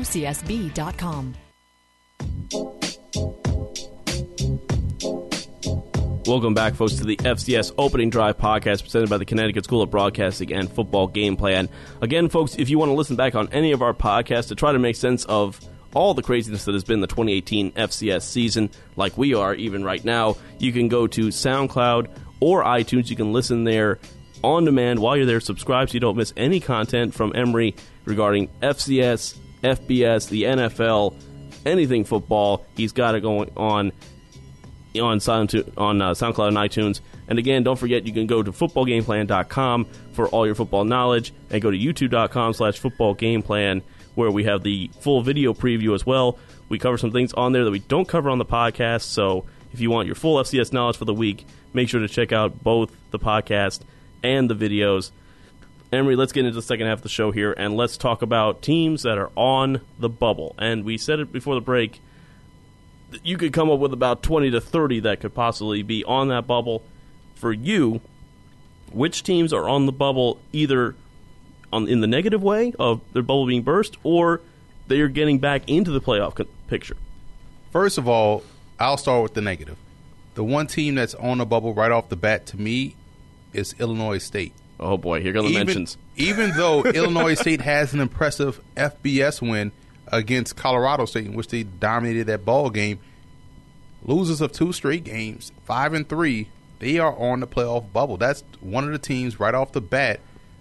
csb.com. Welcome back, folks, to the FCS Opening Drive podcast presented by the Connecticut School of Broadcasting and Football Game Plan. Again, folks, if you want to listen back on any of our podcasts to try to make sense of all the craziness that has been the 2018 FCS season, like we are even right now, you can go to SoundCloud or iTunes. You can listen there on demand while you're there. Subscribe so you don't miss any content from Emery regarding FCS, FBS, the NFL, anything football. He's got it going on on Sound on uh, SoundCloud and iTunes. And again, don't forget you can go to footballgameplan.com for all your football knowledge, and go to youtube.com/slash footballgameplan where we have the full video preview as well. We cover some things on there that we don't cover on the podcast. So if you want your full FCS knowledge for the week, make sure to check out both the podcast and the videos. Emery, let's get into the second half of the show here, and let's talk about teams that are on the bubble. And we said it before the break. You could come up with about 20 to 30 that could possibly be on that bubble. For you, which teams are on the bubble either on, in the negative way of their bubble being burst, or they are getting back into the playoff co- picture? First of all, I'll start with the negative. The one team that's on the bubble right off the bat to me is Illinois State. Oh boy, here go the even, mentions. Even though Illinois State has an impressive FBS win against Colorado State, in which they dominated that ball game, losers of two straight games, five and three, they are on the playoff bubble. That's one of the teams right off the bat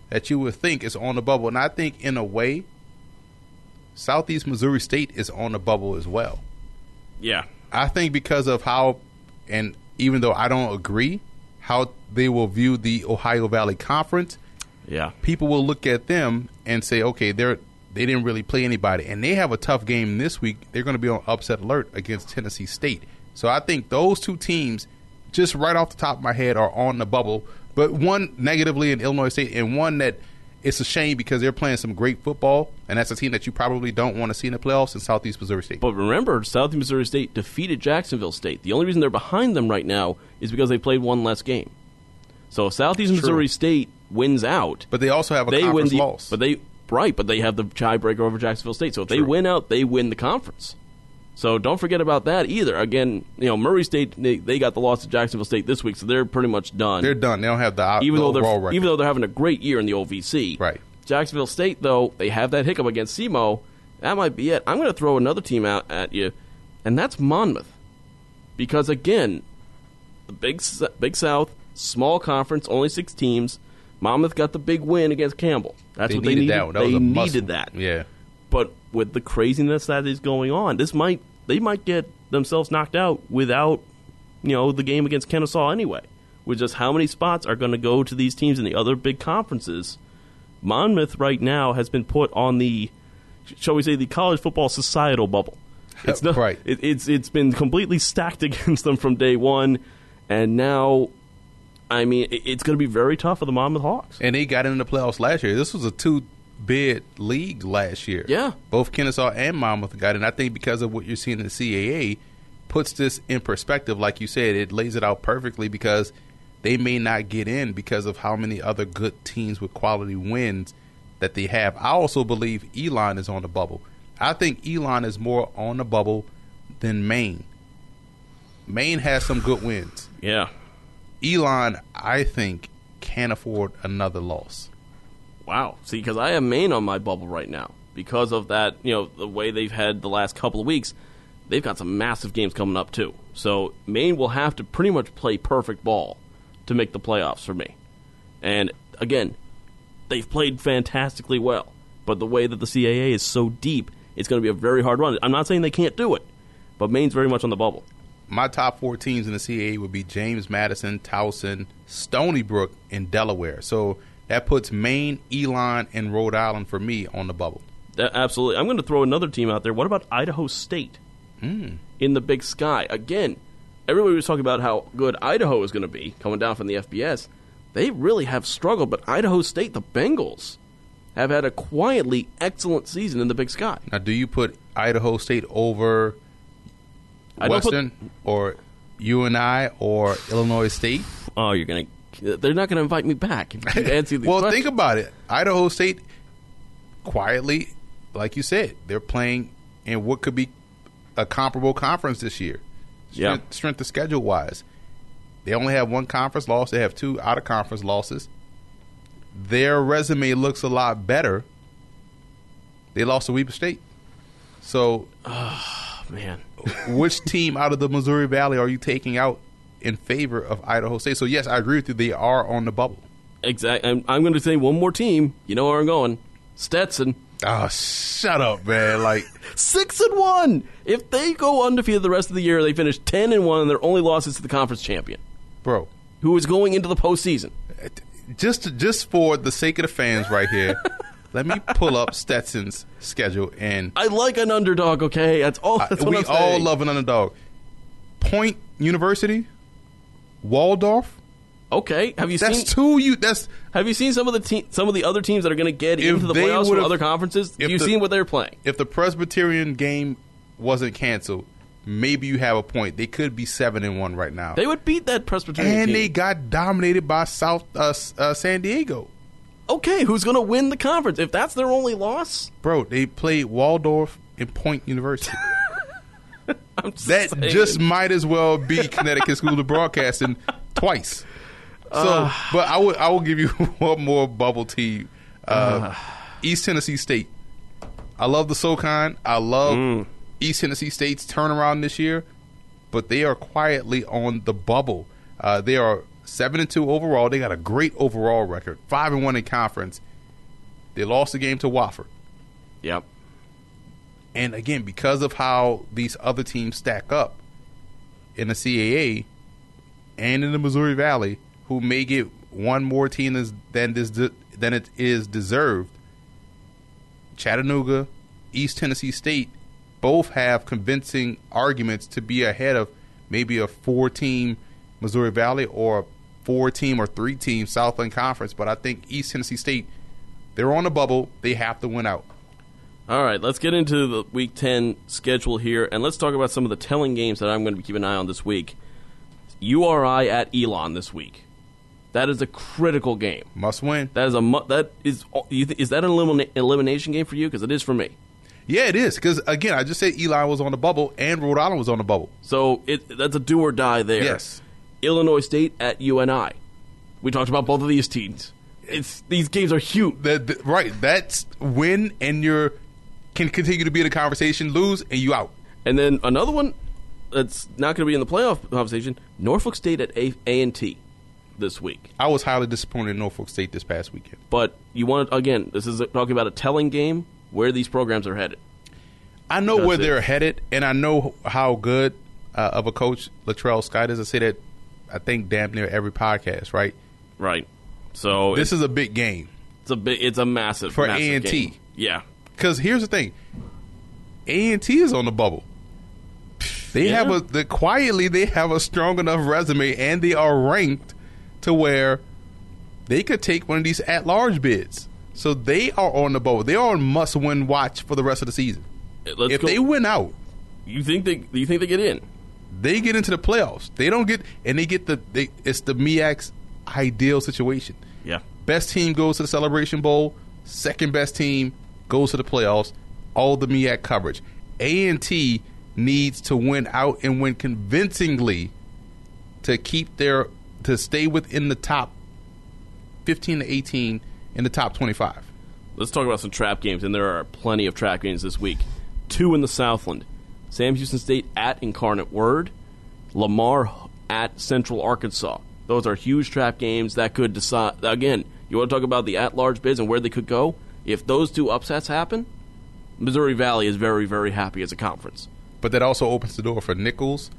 that you would think is on the bubble, and I think in a way, Southeast Missouri State is on the bubble as well. Yeah, I think because of how, and even though I don't agree, how they will view the Ohio Valley Conference. Yeah, people will look at them and say, okay, they're they didn't really play anybody, and they have a tough game this week. They're going to be on upset alert against Tennessee State. So I think those two teams, just right off the top of my head, are on the bubble. But one negatively in Illinois State, and one that it's a shame because they're playing some great football, and that's a team that you probably don't want to see in the playoffs in Southeast Missouri State. But remember, Southeast Missouri State defeated Jacksonville State. The only reason they're behind them right now is because they played one less game. So if Southeast True. Missouri State wins out, but they also have a they win conference the loss. But they right, but they have the tiebreaker over Jacksonville State. So if they win out, they win the conference. So don't forget about that either. Again, you know Murray State they, they got the loss to Jacksonville State this week, so they're pretty much done. they're done. They don't have the even the though they're record. even though they're having a great year in the OVC. Right. Jacksonville State though they have that hiccup against SEMO. That might be it. I'm going to throw another team out at you, and that's Monmouth, because again, the big Big South small conference, only six teams. Monmouth got the big win against Campbell. That's they what they needed needed. that they was a must- needed that. Yeah. But with the craziness that is going on, this might they might get themselves knocked out without you know the game against Kennesaw anyway. With just how many spots are going to go to these teams in the other big conferences, Monmouth right now has been put on the shall we say the college football societal bubble. It's not Right. It, it's it's been completely stacked against them from day one, and now, I mean, it's going to be very tough for the Monmouth Hawks. And they got into the playoffs last year. This was a two bid league last year. Yeah. Both Kennesaw and Monmouth got in. I think because of what you're seeing in the CAA puts this in perspective. Like you said, it lays it out perfectly because they may not get in because of how many other good teams with quality wins that they have. I also believe Elon is on the bubble. I think Elon is more on the bubble than Maine. Maine has some good wins. Yeah. Elon, I think, can't afford another loss. Wow. See, because I have Maine on my bubble right now because of that. You know, the way they've had the last couple of weeks, they've got some massive games coming up too. So Maine will have to pretty much play perfect ball to make the playoffs for me. And again, they've played fantastically well, but the way that the CAA is so deep, it's going to be a very hard run. I'm not saying they can't do it, but Maine's very much on the bubble. My top four teams in the CAA would be James Madison, Towson, Stony Brook, and Delaware. So that puts Maine, Elon, and Rhode Island for me on the bubble. That- absolutely. I'm going to throw another team out there. What about Idaho State hmm. in the Big Sky? Again, everybody was talking about how good Idaho is going to be coming down from the FBS. They really have struggled, but Idaho State, the Bengals, have had a quietly excellent season in the Big Sky. Now, do you put Idaho State over I don't put- Western or UNI or Illinois State? Oh, you're going to. They're not going to invite me back if you answer these well, questions. think about it. Idaho State, quietly, like you said, they're playing in what could be a comparable conference this year. Yeah. Strength, strength of schedule wise. They only have one conference loss. They have two out of conference losses. Their resume looks a lot better. They lost to Weber State. So, Oh Man. Which team out of the Missouri Valley are you taking out in favor of Idaho State? So, yes, I agree with you. They are on the bubble. Exactly. I'm, I'm going to say one more team. You know where I'm going. Stetson. Oh, shut up, man! Like, Six and one. If they go undefeated the rest of the year, they finish ten and one, and their only loss is to the conference champion, bro, who is going into the postseason. just just for the sake of the fans, right here, let me pull up Stetson's schedule, and I like an underdog. Okay, that's all. That's what we all love an underdog. Point University, Waldorf. Okay, have you That's seen? two. You that's Have you seen some of the te- some of the other teams that are going to get into the playoffs from other conferences? if You've the- seen what they're playing. if the Presbyterian game wasn't canceled, maybe you have a point. They could be seven and one right now, They would beat that Presbyterian and team. they got dominated by South uh, uh, San Diego. Okay, who's going to win the conference? If that's their only loss, Bro, they played Waldorf and Point University. I'm just That saying. just might as well be Connecticut School of Broadcasting twice. So, but I will I will give you one more bubble team. Uh, East Tennessee State. I love the SoCon. I love East Tennessee State's turnaround this year, but they are quietly on the bubble. Uh, they are seven and two overall. They got a great overall record, five and one in conference. They lost the game to Wofford. Yep. And again, because of how these other teams stack up in the CAA and in the Missouri Valley, who may get one more team than this than it is deserved, Chattanooga, East Tennessee State, both have convincing arguments to be ahead of maybe a four-team Missouri Valley or a four-team or three-team Southland Conference. But I think East Tennessee State, they're on the bubble. They have to win out. All right, let's get into the Week 10 schedule here, and let's talk about some of the telling games that I'm going to be keeping an eye on this week. URI at Elon this week. That is a critical game. Must win. That is a mu- that is is that an elimina- elimination game for you? Because it is for me. Yeah, it is. Because again, I just said Eli was on the bubble and Rhode Island was on the bubble. So it that's a do or die there. Yes. Illinois State at UNI. We talked about both of these teams. It's these games are huge. That, that- right. That's win and you're can continue to be in the conversation. Lose and you out. And then another one that's not going to be in the playoff conversation: Norfolk State at A and T this week. I was highly disappointed in Norfolk State this past weekend. But you want to, again, this is talking about a telling game where these programs are headed. I know That's where they're headed, and I know how good uh, of a coach Latrell Scott is. I say that I think damn near every podcast. Right. Right. So This is a big game it's a big, it's a massive For A&T. Yeah. because here's the thing: A and T is on the bubble. They Yeah. have a the, quietly they have a strong enough resume, and they are ranked to where they could take one of these at large bids. So they are on the boat. They are on must win watch for the rest of the season. Let's if go. they win out, you think they you think they get in? They get into the playoffs. They don't get, and they get the. They, it's the MEAC's ideal situation. Yeah. Best team goes to the Celebration Bowl. Second best team goes to the playoffs. All the MEAC coverage. A and T needs to win out and win convincingly to keep their to stay within the top fifteen to eighteen in the top twenty five. Let's talk about some trap games, and there are plenty of trap games this week. Two in the Southland: Sam Houston State at Incarnate Word, Lamar at Central Arkansas. Those are huge trap games that could decide. Again, you want to talk about the at-large bids and where they could go. If those two upsets happen, Missouri Valley is very, very happy as a conference. But that also opens the door for Nicholls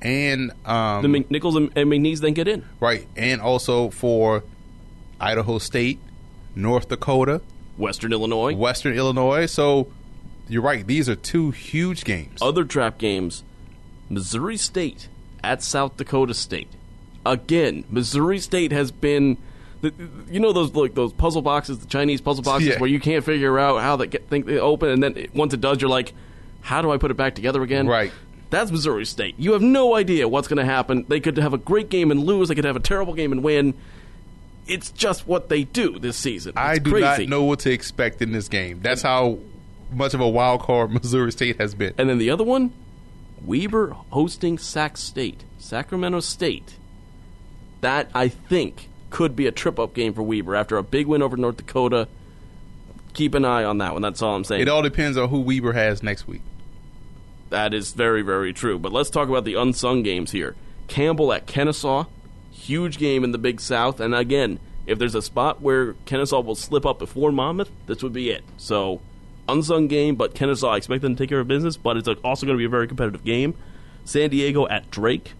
and um, The Mc- Nicholls and, and McNeese then get in. right, and also for Idaho State, North Dakota, Western Illinois. Western Illinois. So you're right; these are two huge games. Other trap games: Missouri State at South Dakota State. Again, Missouri State has been, the, you know those like those puzzle boxes, the Chinese puzzle boxes, Yeah. where you can't figure out how they get, think they open, and then it, once it does, you're like, how do I put it back together again? Right. That's Missouri State. You have no idea what's going to happen. They could have a great game and lose. They could have a terrible game and win. It's just what they do this season. It's I do crazy. not know what to expect in this game. That's how much of a wild card Missouri State has been. And then the other one, Weber hosting Sac State, Sacramento State. That I think could be a trip up game for Weber after a big win over North Dakota. Keep an eye on that one. That's all I'm saying. It all depends on who Weber has next week. that is very, very true. But let's talk about the unsung games here. Campbell at Kennesaw, huge game in the Big South. And again, if there's a spot where Kennesaw will slip up before Monmouth, this would be it. So, unsung game, but Kennesaw, I expect them to take care of business, but it's also going to be a very competitive game. San Diego at Drake.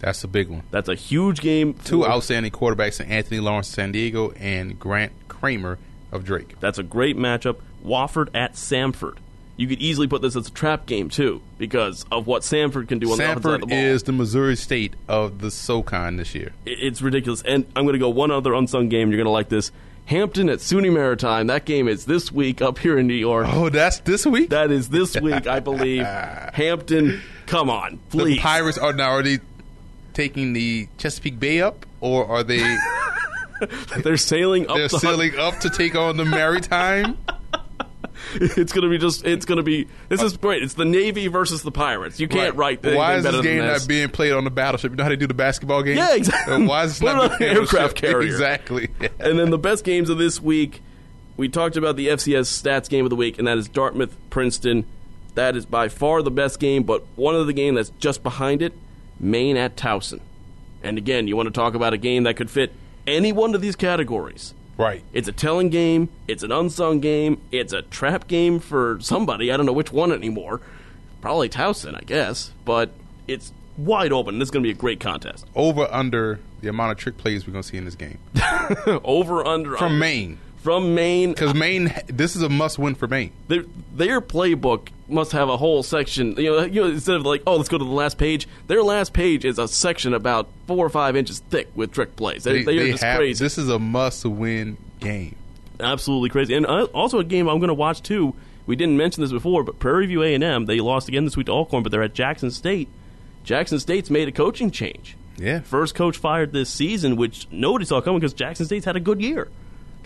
That's a big one. That's a huge game. Two outstanding quarterbacks in Anthony Lawrence San Diego and Grant Kramer of Drake. That's a great matchup. Wofford at Samford. You could easily put this as a trap game too, because of what Samford can do on the offensive of the is the Missouri State of the SoCon this year. It's ridiculous. And I'm going to go one other unsung game. You're going to like this. Hampton at SUNY Maritime. That game is this week up here in New York. Oh, that's this week. That is this week, I believe. Hampton, come on, the please. Pirates are now are they taking the Chesapeake Bay up, or are they They're sailing up. they're the sailing up to take on the Maritime? It's going to be just. It's going to be. This is great. It's the Navy versus the Pirates. You can't write anything Why is this game this. not being played on the battleship? You know how they do the basketball game? Yeah, exactly. Uh, Why is this it not being an played the aircraft carrier. Exactly. And then the best games of this week, we talked about the FCS stats game of the week, and that is Dartmouth Princeton. That is by far the best game, but one of the game that's just behind it, Maine at Towson. And again, you want to talk about a game that could fit any one of these categories. Right. It's a telling game, it's an unsung game, it's a trap game for somebody. I don't know which one anymore. Probably Towson, I guess, but it's wide open. This is going to be a great contest. Over under the amount of trick plays we're going to see in this game Over under from under. Maine From Maine, because Maine. This is a must win for Maine. their their playbook must have a whole section. You know, you know, instead of like, oh, let's go to the last page. Their last page is a section about four or five inches thick with trick plays. They, they, are just have- crazy, This is a must win game. absolutely crazy. And uh, also a game I'm going to watch too. We didn't mention this before, but Prairie View A and M they lost again this week to Alcorn, but they're at Jackson State. Jackson State's made a coaching change. Yeah. First coach fired this season, which nobody saw coming because Jackson State's had a good year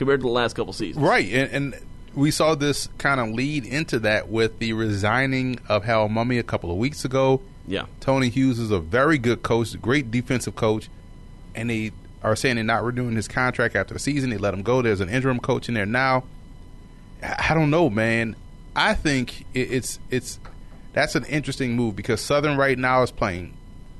compared to the last couple seasons. Right, and, and we saw this kind of lead into that with the resigning of Hal Mumme a couple of weeks ago. Yeah. Tony Hughes is a very good coach, great defensive coach, and they are saying they're not renewing his contract after the season. They let him go. There's an interim coach in there now. I don't know, man. I think it's it's that's an interesting move because Southern right now is playing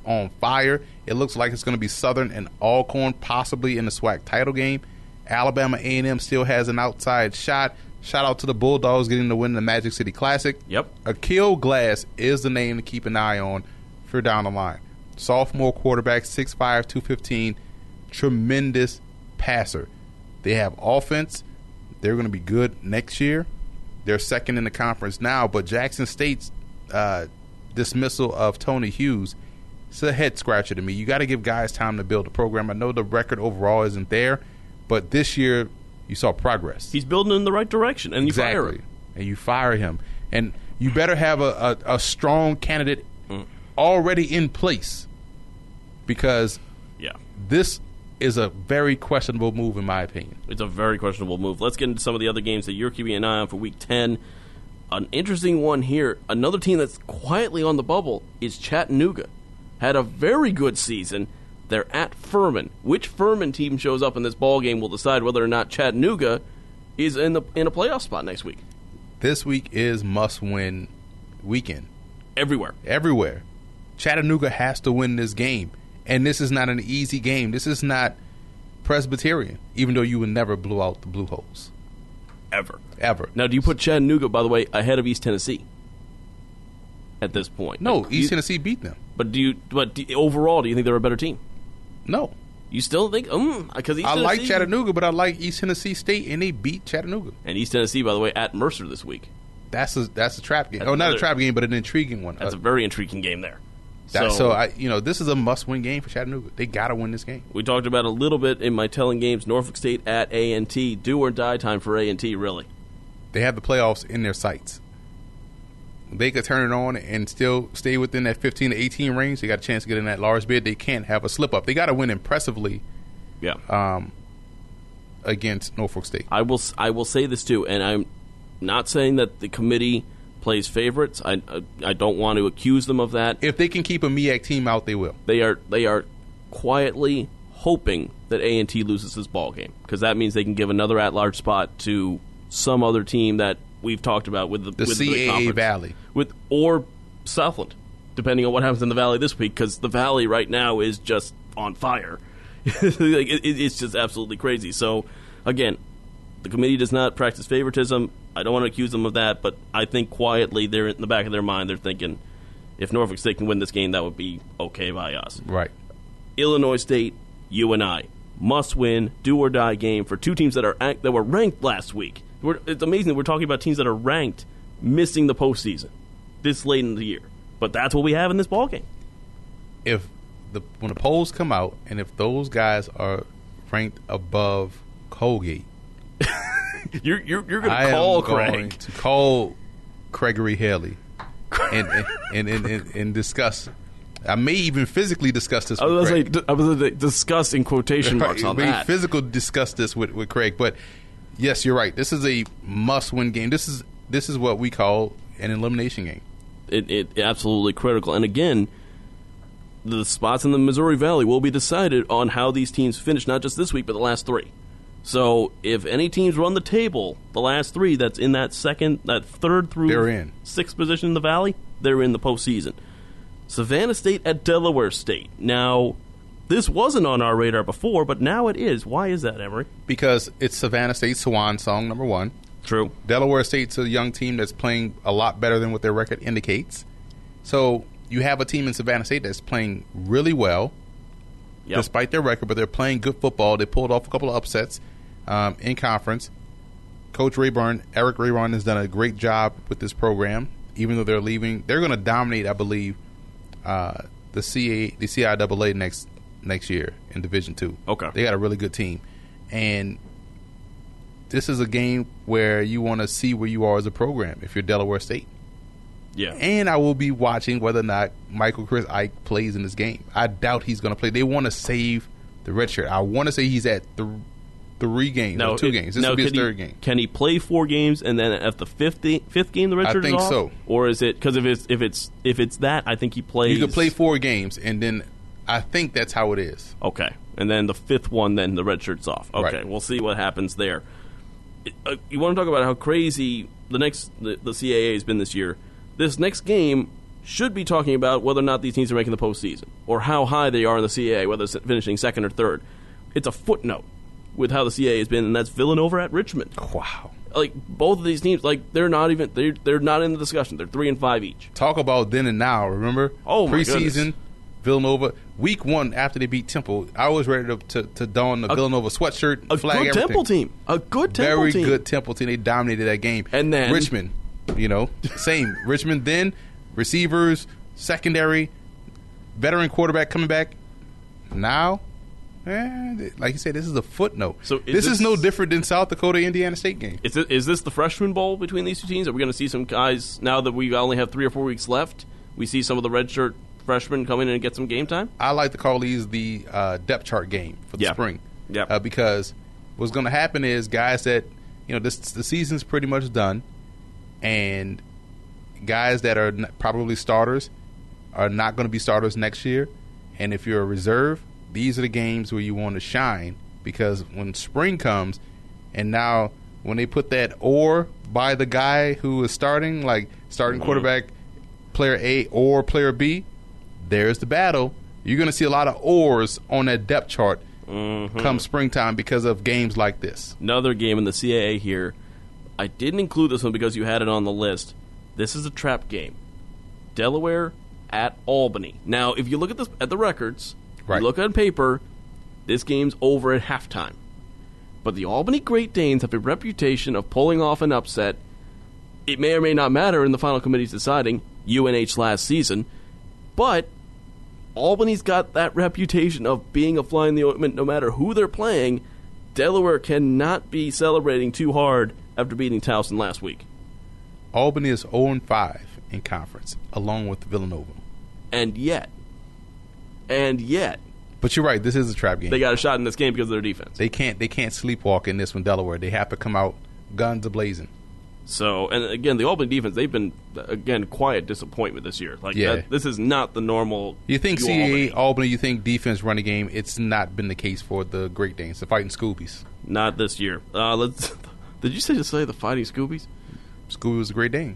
on fire. It looks like it's going to be Southern and Alcorn possibly in the SWAC title game. Alabama A&M still has an outside shot. Shout out to the Bulldogs getting to win the Magic City Classic. Yep. Aqeel Glass is the name to keep an eye on for down the line. Sophomore quarterback, 6'5", 215, tremendous passer. They have offense. They're going to be good next year. They're second in the conference now, but Jackson State's uh, dismissal of Tony Hughes, it's a head scratcher to me. You got to give guys time to build a program. I know the record overall isn't there, but this year you saw progress. He's building in the right direction, and you exactly. fire him. And you fire him. And you better have a, a, a strong candidate already in place because Yeah. this is a very questionable move, in my opinion. It's a very questionable move. Let's get into some of the other games that you're keeping an eye on for Week 10. An interesting one here. Another team that's quietly on the bubble is Chattanooga. Had a very good season. They're at Furman. Which Furman team shows up in this ball game will decide whether or not Chattanooga is in the in a playoff spot next week. This week is must win weekend Everywhere. everywhere. Chattanooga has to win this game. And this is not an easy game. This is not Presbyterian, even though you would never blow out the Blue Hose. Ever. Ever. Now, do you put Chattanooga, by the way, ahead of East Tennessee at this point? no, Like, East you- Tennessee beat them. But do you? But do, overall, do you think they're a better team? No. You still think? Um, because East I like Chattanooga, but I like East Tennessee State, and they beat Chattanooga. And East Tennessee, by the way, at Mercer this week. That's a that's a trap game. That's oh, not a trap game, but an intriguing one. That's Uh, a very intriguing game there. that- so, I, you know, this is a must-win game for Chattanooga. They got to win this game. we talked about a little bit in my telling games. Norfolk State at A and T, do or die time for A and T. Really, They have the playoffs in their sights. They could turn it on and still stay within that 15 to 18 range. They got a chance to get in that large bid. They can't have a slip up. They got to win impressively yeah. um, against Norfolk State. I will. I will say this too, and I'm not saying that the committee plays favorites. I I, don't want to accuse them of that. If they can keep a MEAC team out, they will. They are they are quietly hoping that A and T loses this ball game because that means they can give another at large spot to some other team that we've talked about with the, The with CAA conference. Valley. with or Southland, depending on what happens in the Valley this week, because the Valley right now is just on fire. like, it, it- it's just absolutely crazy. So, again, the committee does not practice favoritism. I don't want to accuse them of that, but I think quietly they're in the back of their mind they're thinking, if Norfolk State can win this game, that would be okay by us. Right. Illinois State, you and I must win, do or die game for two teams that are act- that were ranked last week. We're, it's amazing that we're talking about teams that are ranked missing the postseason this late in the year, but that's what we have in this ball game. If the when the polls come out and if those guys are ranked above Colgate, You're you're, you're going I to call Craig. to call Gregory Haley and and, and, and and discuss. I may even physically discuss this. I with was Craig. going to say, I was discuss in quotation marks on May that. physical discuss this with, with Craig, but yes, you're right. This is a must-win game. This is this is what we call an elimination game. it, it absolutely critical. And again, the spots in the Missouri Valley will be decided on how these teams finish, not just this week, but the last three. So if any teams run the table, the last three that's in that second, that third through They're in. sixth position in the Valley, they're in the postseason. Savannah State at Delaware State. Now, this wasn't on our radar before, but now it is. Why is that, Emery? because it's Savannah State Swan song number one. True. Delaware State's a young team that's playing a lot better than what their record indicates. So you have a team in Savannah State that's playing really well, Yep. despite their record, but they're playing good football. They pulled off a couple of upsets um, in conference. Coach Raeburn, Erik Raeburn, has done a great job with this program. Even though they're leaving, they're going to dominate, I believe, uh, the CA, the CIAA next next year in Division Two. Okay. they got a really good team, and this is a game where you want to see where you are as a program if you're Delaware State. Yeah. And I will be watching whether or not Michael Chris Ike plays in this game. I doubt he's going to play. They want to save the red shirt. I want to say he's at th- three games or two it- games. This now, will be his can he- third game. Can he play four games and then at the fifth fifth game the red I think is off? so. Or is it because if it's if it's if it's that I think he plays. You could play four games, and then I think that's how it is. Okay, and then the fifth one, then the red shirt's off. Okay, Right. we'll see what happens there. It- uh, you want to talk about how crazy the next the, the CAA has been this year? This next game should be talking about whether or not these teams are making the postseason or how high they are in the CAA, whether it's finishing second or third. It's a footnote with how the CAA has been, and that's Villanova at Richmond. Wow. Like both of these teams, like they're not even they're they're not in the discussion. They're three and five each. Talk about then and now. Remember? Oh, my preseason. Goodness. Villanova week one after they beat Temple. I was ready to to, to don the Villanova sweatshirt, A flag good everything. Temple team, a good Temple Very team. good Temple team. They dominated that game. And then- Richmond, you know, same. Richmond then receivers, secondary, veteran quarterback coming back. Now, eh, like you said, this is a footnote. So is this, is no different than South Dakota Indiana State game. Is, it, is this the freshman bowl between these two teams? Are we going to see some guys now that we only have three or four weeks left? We see some of the redshirt freshmen come in and get some game time. I like to call these the uh, depth chart game for the Yeah. spring. Yeah. Uh, because what's going to happen is guys that you know this the season's pretty much done, and guys that are n- probably starters are not going to be starters next year. And if you're a reserve, these are the games where you want to shine because when spring comes, and now when they put that or by the guy who is starting, like starting quarterback, player A or player B, there's the battle. You're going to see a lot of ors on that depth chart mm-hmm. come springtime because of games like this. Another game in the CAA here. I didn't include this one because you had it on the list. This is a trap game. Delaware at Albany. Now, if you look at this at the records, Right. you look on paper, this game's over at halftime. But the Albany Great Danes have a reputation of pulling off an upset. It may or may not matter in the final committee's deciding UNH last season, but Albany's got that reputation of being a fly in the ointment no matter who they're playing. Delaware cannot be celebrating too hard after beating Towson last week. Albany is 0 5 in conference, along with Villanova. And yet, and yet, But you're right. This is a trap game. they got a shot in this game because of their defense. They can't. They can't sleepwalk in this one, Delaware. They have to come out guns a blazing. So, and again, the Albany defense, they've been, again, quiet disappointment this year. Like, Yeah. that, this is not the normal. You think U CAA Albany. Albany. You think defense running game? It's not been the case for the Great Danes, the Fighting Scoobies. Not this year. Uh, let's. Did you say to say the Fighting Scoobies? Scooby was a Great Dane.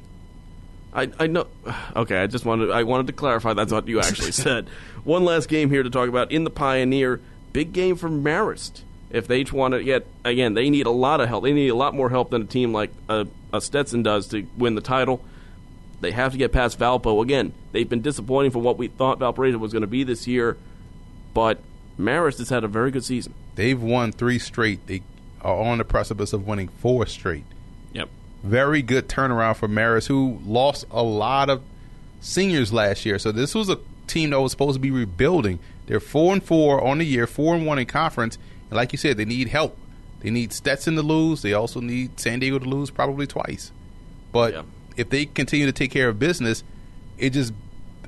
I, I know. Okay, I just wanted I wanted to clarify that's what you actually said. One last game here to talk about in the Pioneer. Big game for Marist. If they want to get again, they need a lot of help. They need a lot more help than a team like a, a Stetson does to win the title. They have to get past Valpo again. They've been disappointing for what we thought Valparaiso was going to be this year, but Marist has had a very good season. They've won three straight. They are on the precipice of winning four straight. Yep. Very good turnaround for Marist, who lost a lot of seniors last year. So this was a team that was supposed to be rebuilding. They're four and four on the year, four and one in conference. And like you said, they need help. They need Stetson to lose. They also need San Diego to lose probably twice. But Yeah. if they continue to take care of business, it just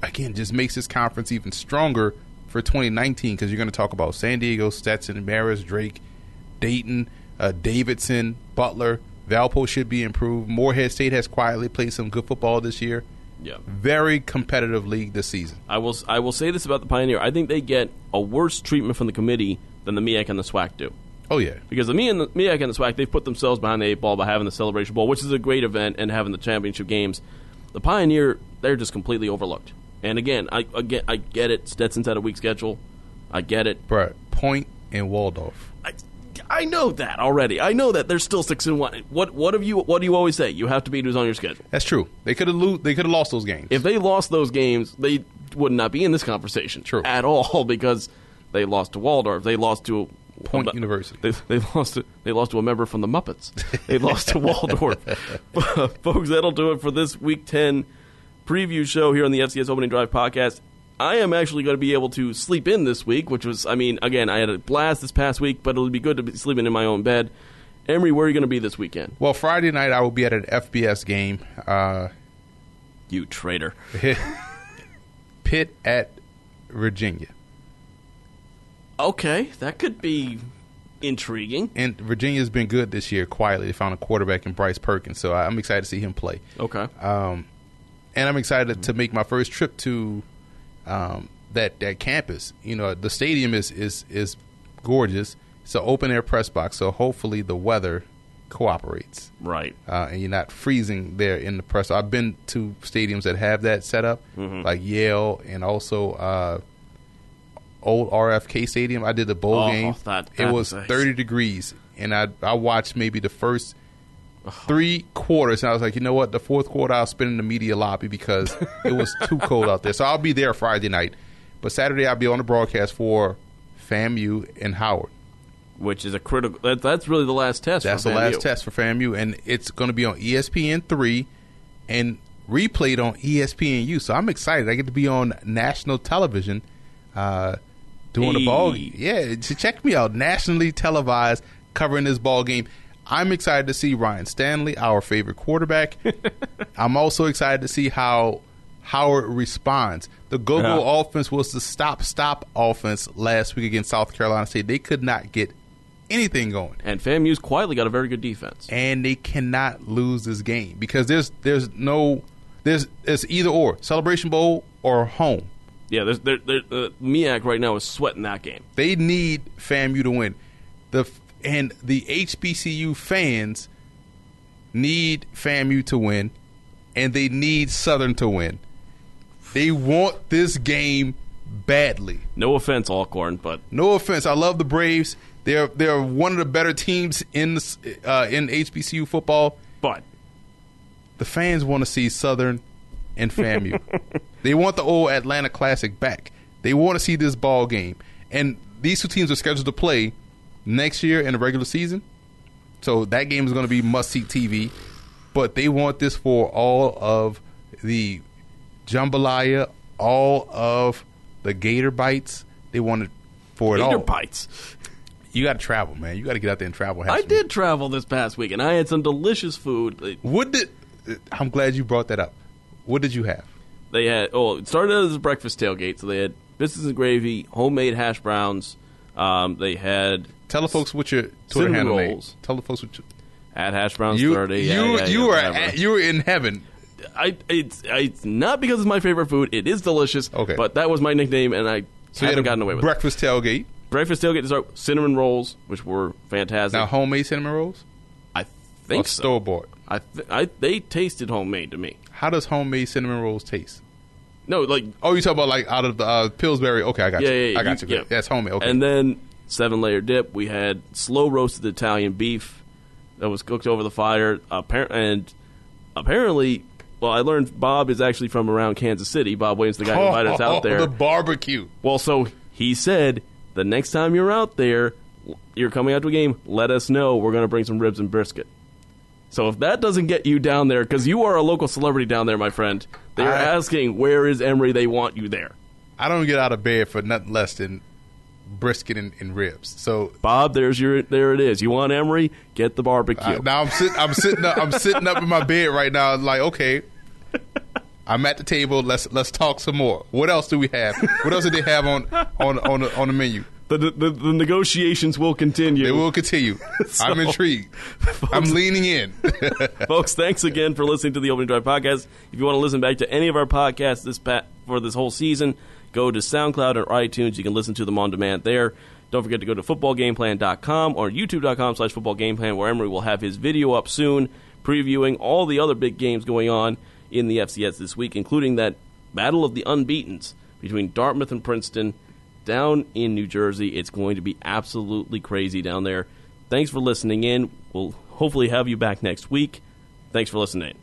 again just makes this conference even stronger for 2019 because you're going to talk about San Diego, Stetson, Marist, Drake, Dayton, uh, Davidson, Butler. Valpo should be improved. Morehead State has quietly played some good football this year. Yeah. Very competitive league this season. I will I will say this about the Pioneer. I think they get a worse treatment from the committee than the MEAC and the SWAC do. Oh yeah, Because the me and the MEAC and the SWAC, they've put themselves behind the eight ball by having the Celebration Bowl, which is a great event, and having the championship games. The Pioneer, they're just completely overlooked. And again, I again I get it. Stetson's had a weak schedule. I get it. Bruh, Point and Waldorf. I, I know that already. I know that they're still six and one. What what have you? What do you always say? You have to beat who's on your schedule. That's true. They could have lo- They could have lost those games. If they lost those games, they would not be in this conversation True. at all because they lost to Waldorf. They lost to Point a- University. They, they lost. To, they lost to a member from the Muppets. They lost to Waldorf. Folks, that'll do it for this Week Ten preview show here on the FCS Opening Drive podcast. I am actually going to be able to sleep in this week, which was, I mean, again, I had a blast this past week, but it'll be good to be sleeping in my own bed. Emery, where are you going to be this weekend? well, Friday night I will be at an FBS game. Uh, You traitor. Pitt at Virginia. Okay, that could be intriguing. And Virginia's been good this year. Quietly, they found a quarterback in Bryce Perkins, so I'm excited to see him play. Okay. Um, and I'm excited to make my first trip to um, that that campus. You know, the stadium is is is gorgeous. It's an open air press box, so hopefully the weather cooperates Right. uh, and you're not freezing there in the press. I've been to stadiums that have that set up, Mm-hmm. like Yale and also uh, old RFK Stadium. I did the bowl Oh, game. that- it was is- 30 degrees, and I I watched maybe the first three quarters, and I was like, you know what? The fourth quarter, I'll spend in the media lobby because it was too cold out there. So I'll be there Friday night, but Saturday I'll be on the broadcast for FAMU and Howard. Which is a critical. That, that's really the last test. That's the last test for FAMU, and it's going to be on ESPN three. And replayed on ESPNU. So I'm excited. I get to be on national television uh, doing the ball. game. Yeah, to check me out. Nationally televised, covering this ball game. I'm excited to see Ryan Stanley, our favorite quarterback. I'm also excited to see how Howard responds. The go-go Yeah. offense was the stop-stop offense last week against South Carolina State. They could not get anything going And FAMU's quietly got a very good defense. and they cannot lose this game because there's there's no there's it's either or Celebration Bowl or home. Yeah, there's, there, there, uh, right now is sweating that game. They need FAMU to win. The and the HBCU fans need FAMU to win, and they need Southern to win. They want this game badly. No offense, Alcorn, but No offense, I love the Braves. They're they're one of the better teams in the, uh, in HBCU football. but the fans want to see Southern and FAMU. they want the old Atlanta Classic back. They want to see this ball game. And these two teams are scheduled to play next year in the regular season. So that game is going to be must see TV. But they want this for all of the jambalaya, all of the gator bites. They want it for it all. Gator bites. You got to travel, man. You got to get out there and travel. I did travel this past week, and I had some delicious food. What did? I'm glad you brought that up. What did you have? They had oh, it started as a breakfast tailgate, so they had biscuits and gravy, homemade hash browns. Um, they had Tell the folks what your Twitter Cinnamon handle rolls. Tell the folks what you, at hash browns you thirty. you yeah, yeah, you yeah, at, you were in heaven. I it's it's not because it's my favorite food. It is delicious. Okay. but that was my nickname, and I So you haven't gotten away with it. breakfast tailgate. Breakfast tailgate start cinnamon rolls, which were fantastic. Now homemade cinnamon rolls I think so. store bought. I, th- I they tasted homemade to me. How does homemade cinnamon rolls taste? No, like Oh, you talk about like out of the uh, Pillsbury? Okay, I got yeah, you. yeah, yeah, I got you. yeah. That's homemade. Okay. And then seven layer dip. We had slow roasted Italian beef that was cooked over the fire. Appar- and apparently, well, I learned Bob is actually from around Kansas City. Bob Williams, the guy who invited us out there. The barbecue. Well, so he said the next time you're out there, you're coming out to a game, let us know. We're going to bring some ribs and brisket. So if that doesn't get you down there, because you are a local celebrity down there, my friend, they are I- asking where is Emery. They want you there. I don't get out of bed for nothing less than brisket and, and ribs. So Bob, there's your there it is. You want Emery? Get the barbecue. I- now I'm sitting. I'm sitting. Up, I'm sitting up in my bed right now. Like, okay, I'm at the table. Let's let's talk some more. What else do we have? What else did they have on on on the, on the menu? The, the the negotiations will continue. They will continue. I'm So- intrigued. I'm leaning in. Folks, thanks again for listening to the Opening Drive podcast. If you want to listen back to any of our podcasts this pa- for this whole season, go to SoundCloud or iTunes. You can listen to them on demand there. Don't forget to go to footballgameplan.com or youtube.com slash footballgameplan where Emery will have his video up soon previewing all the other big games going on in the FCS this week, including that Battle of the Unbeatens between Dartmouth and Princeton down in New Jersey. It's going to be absolutely crazy down there. Thanks for listening in. We'll hopefully have you back next week. Thanks for listening.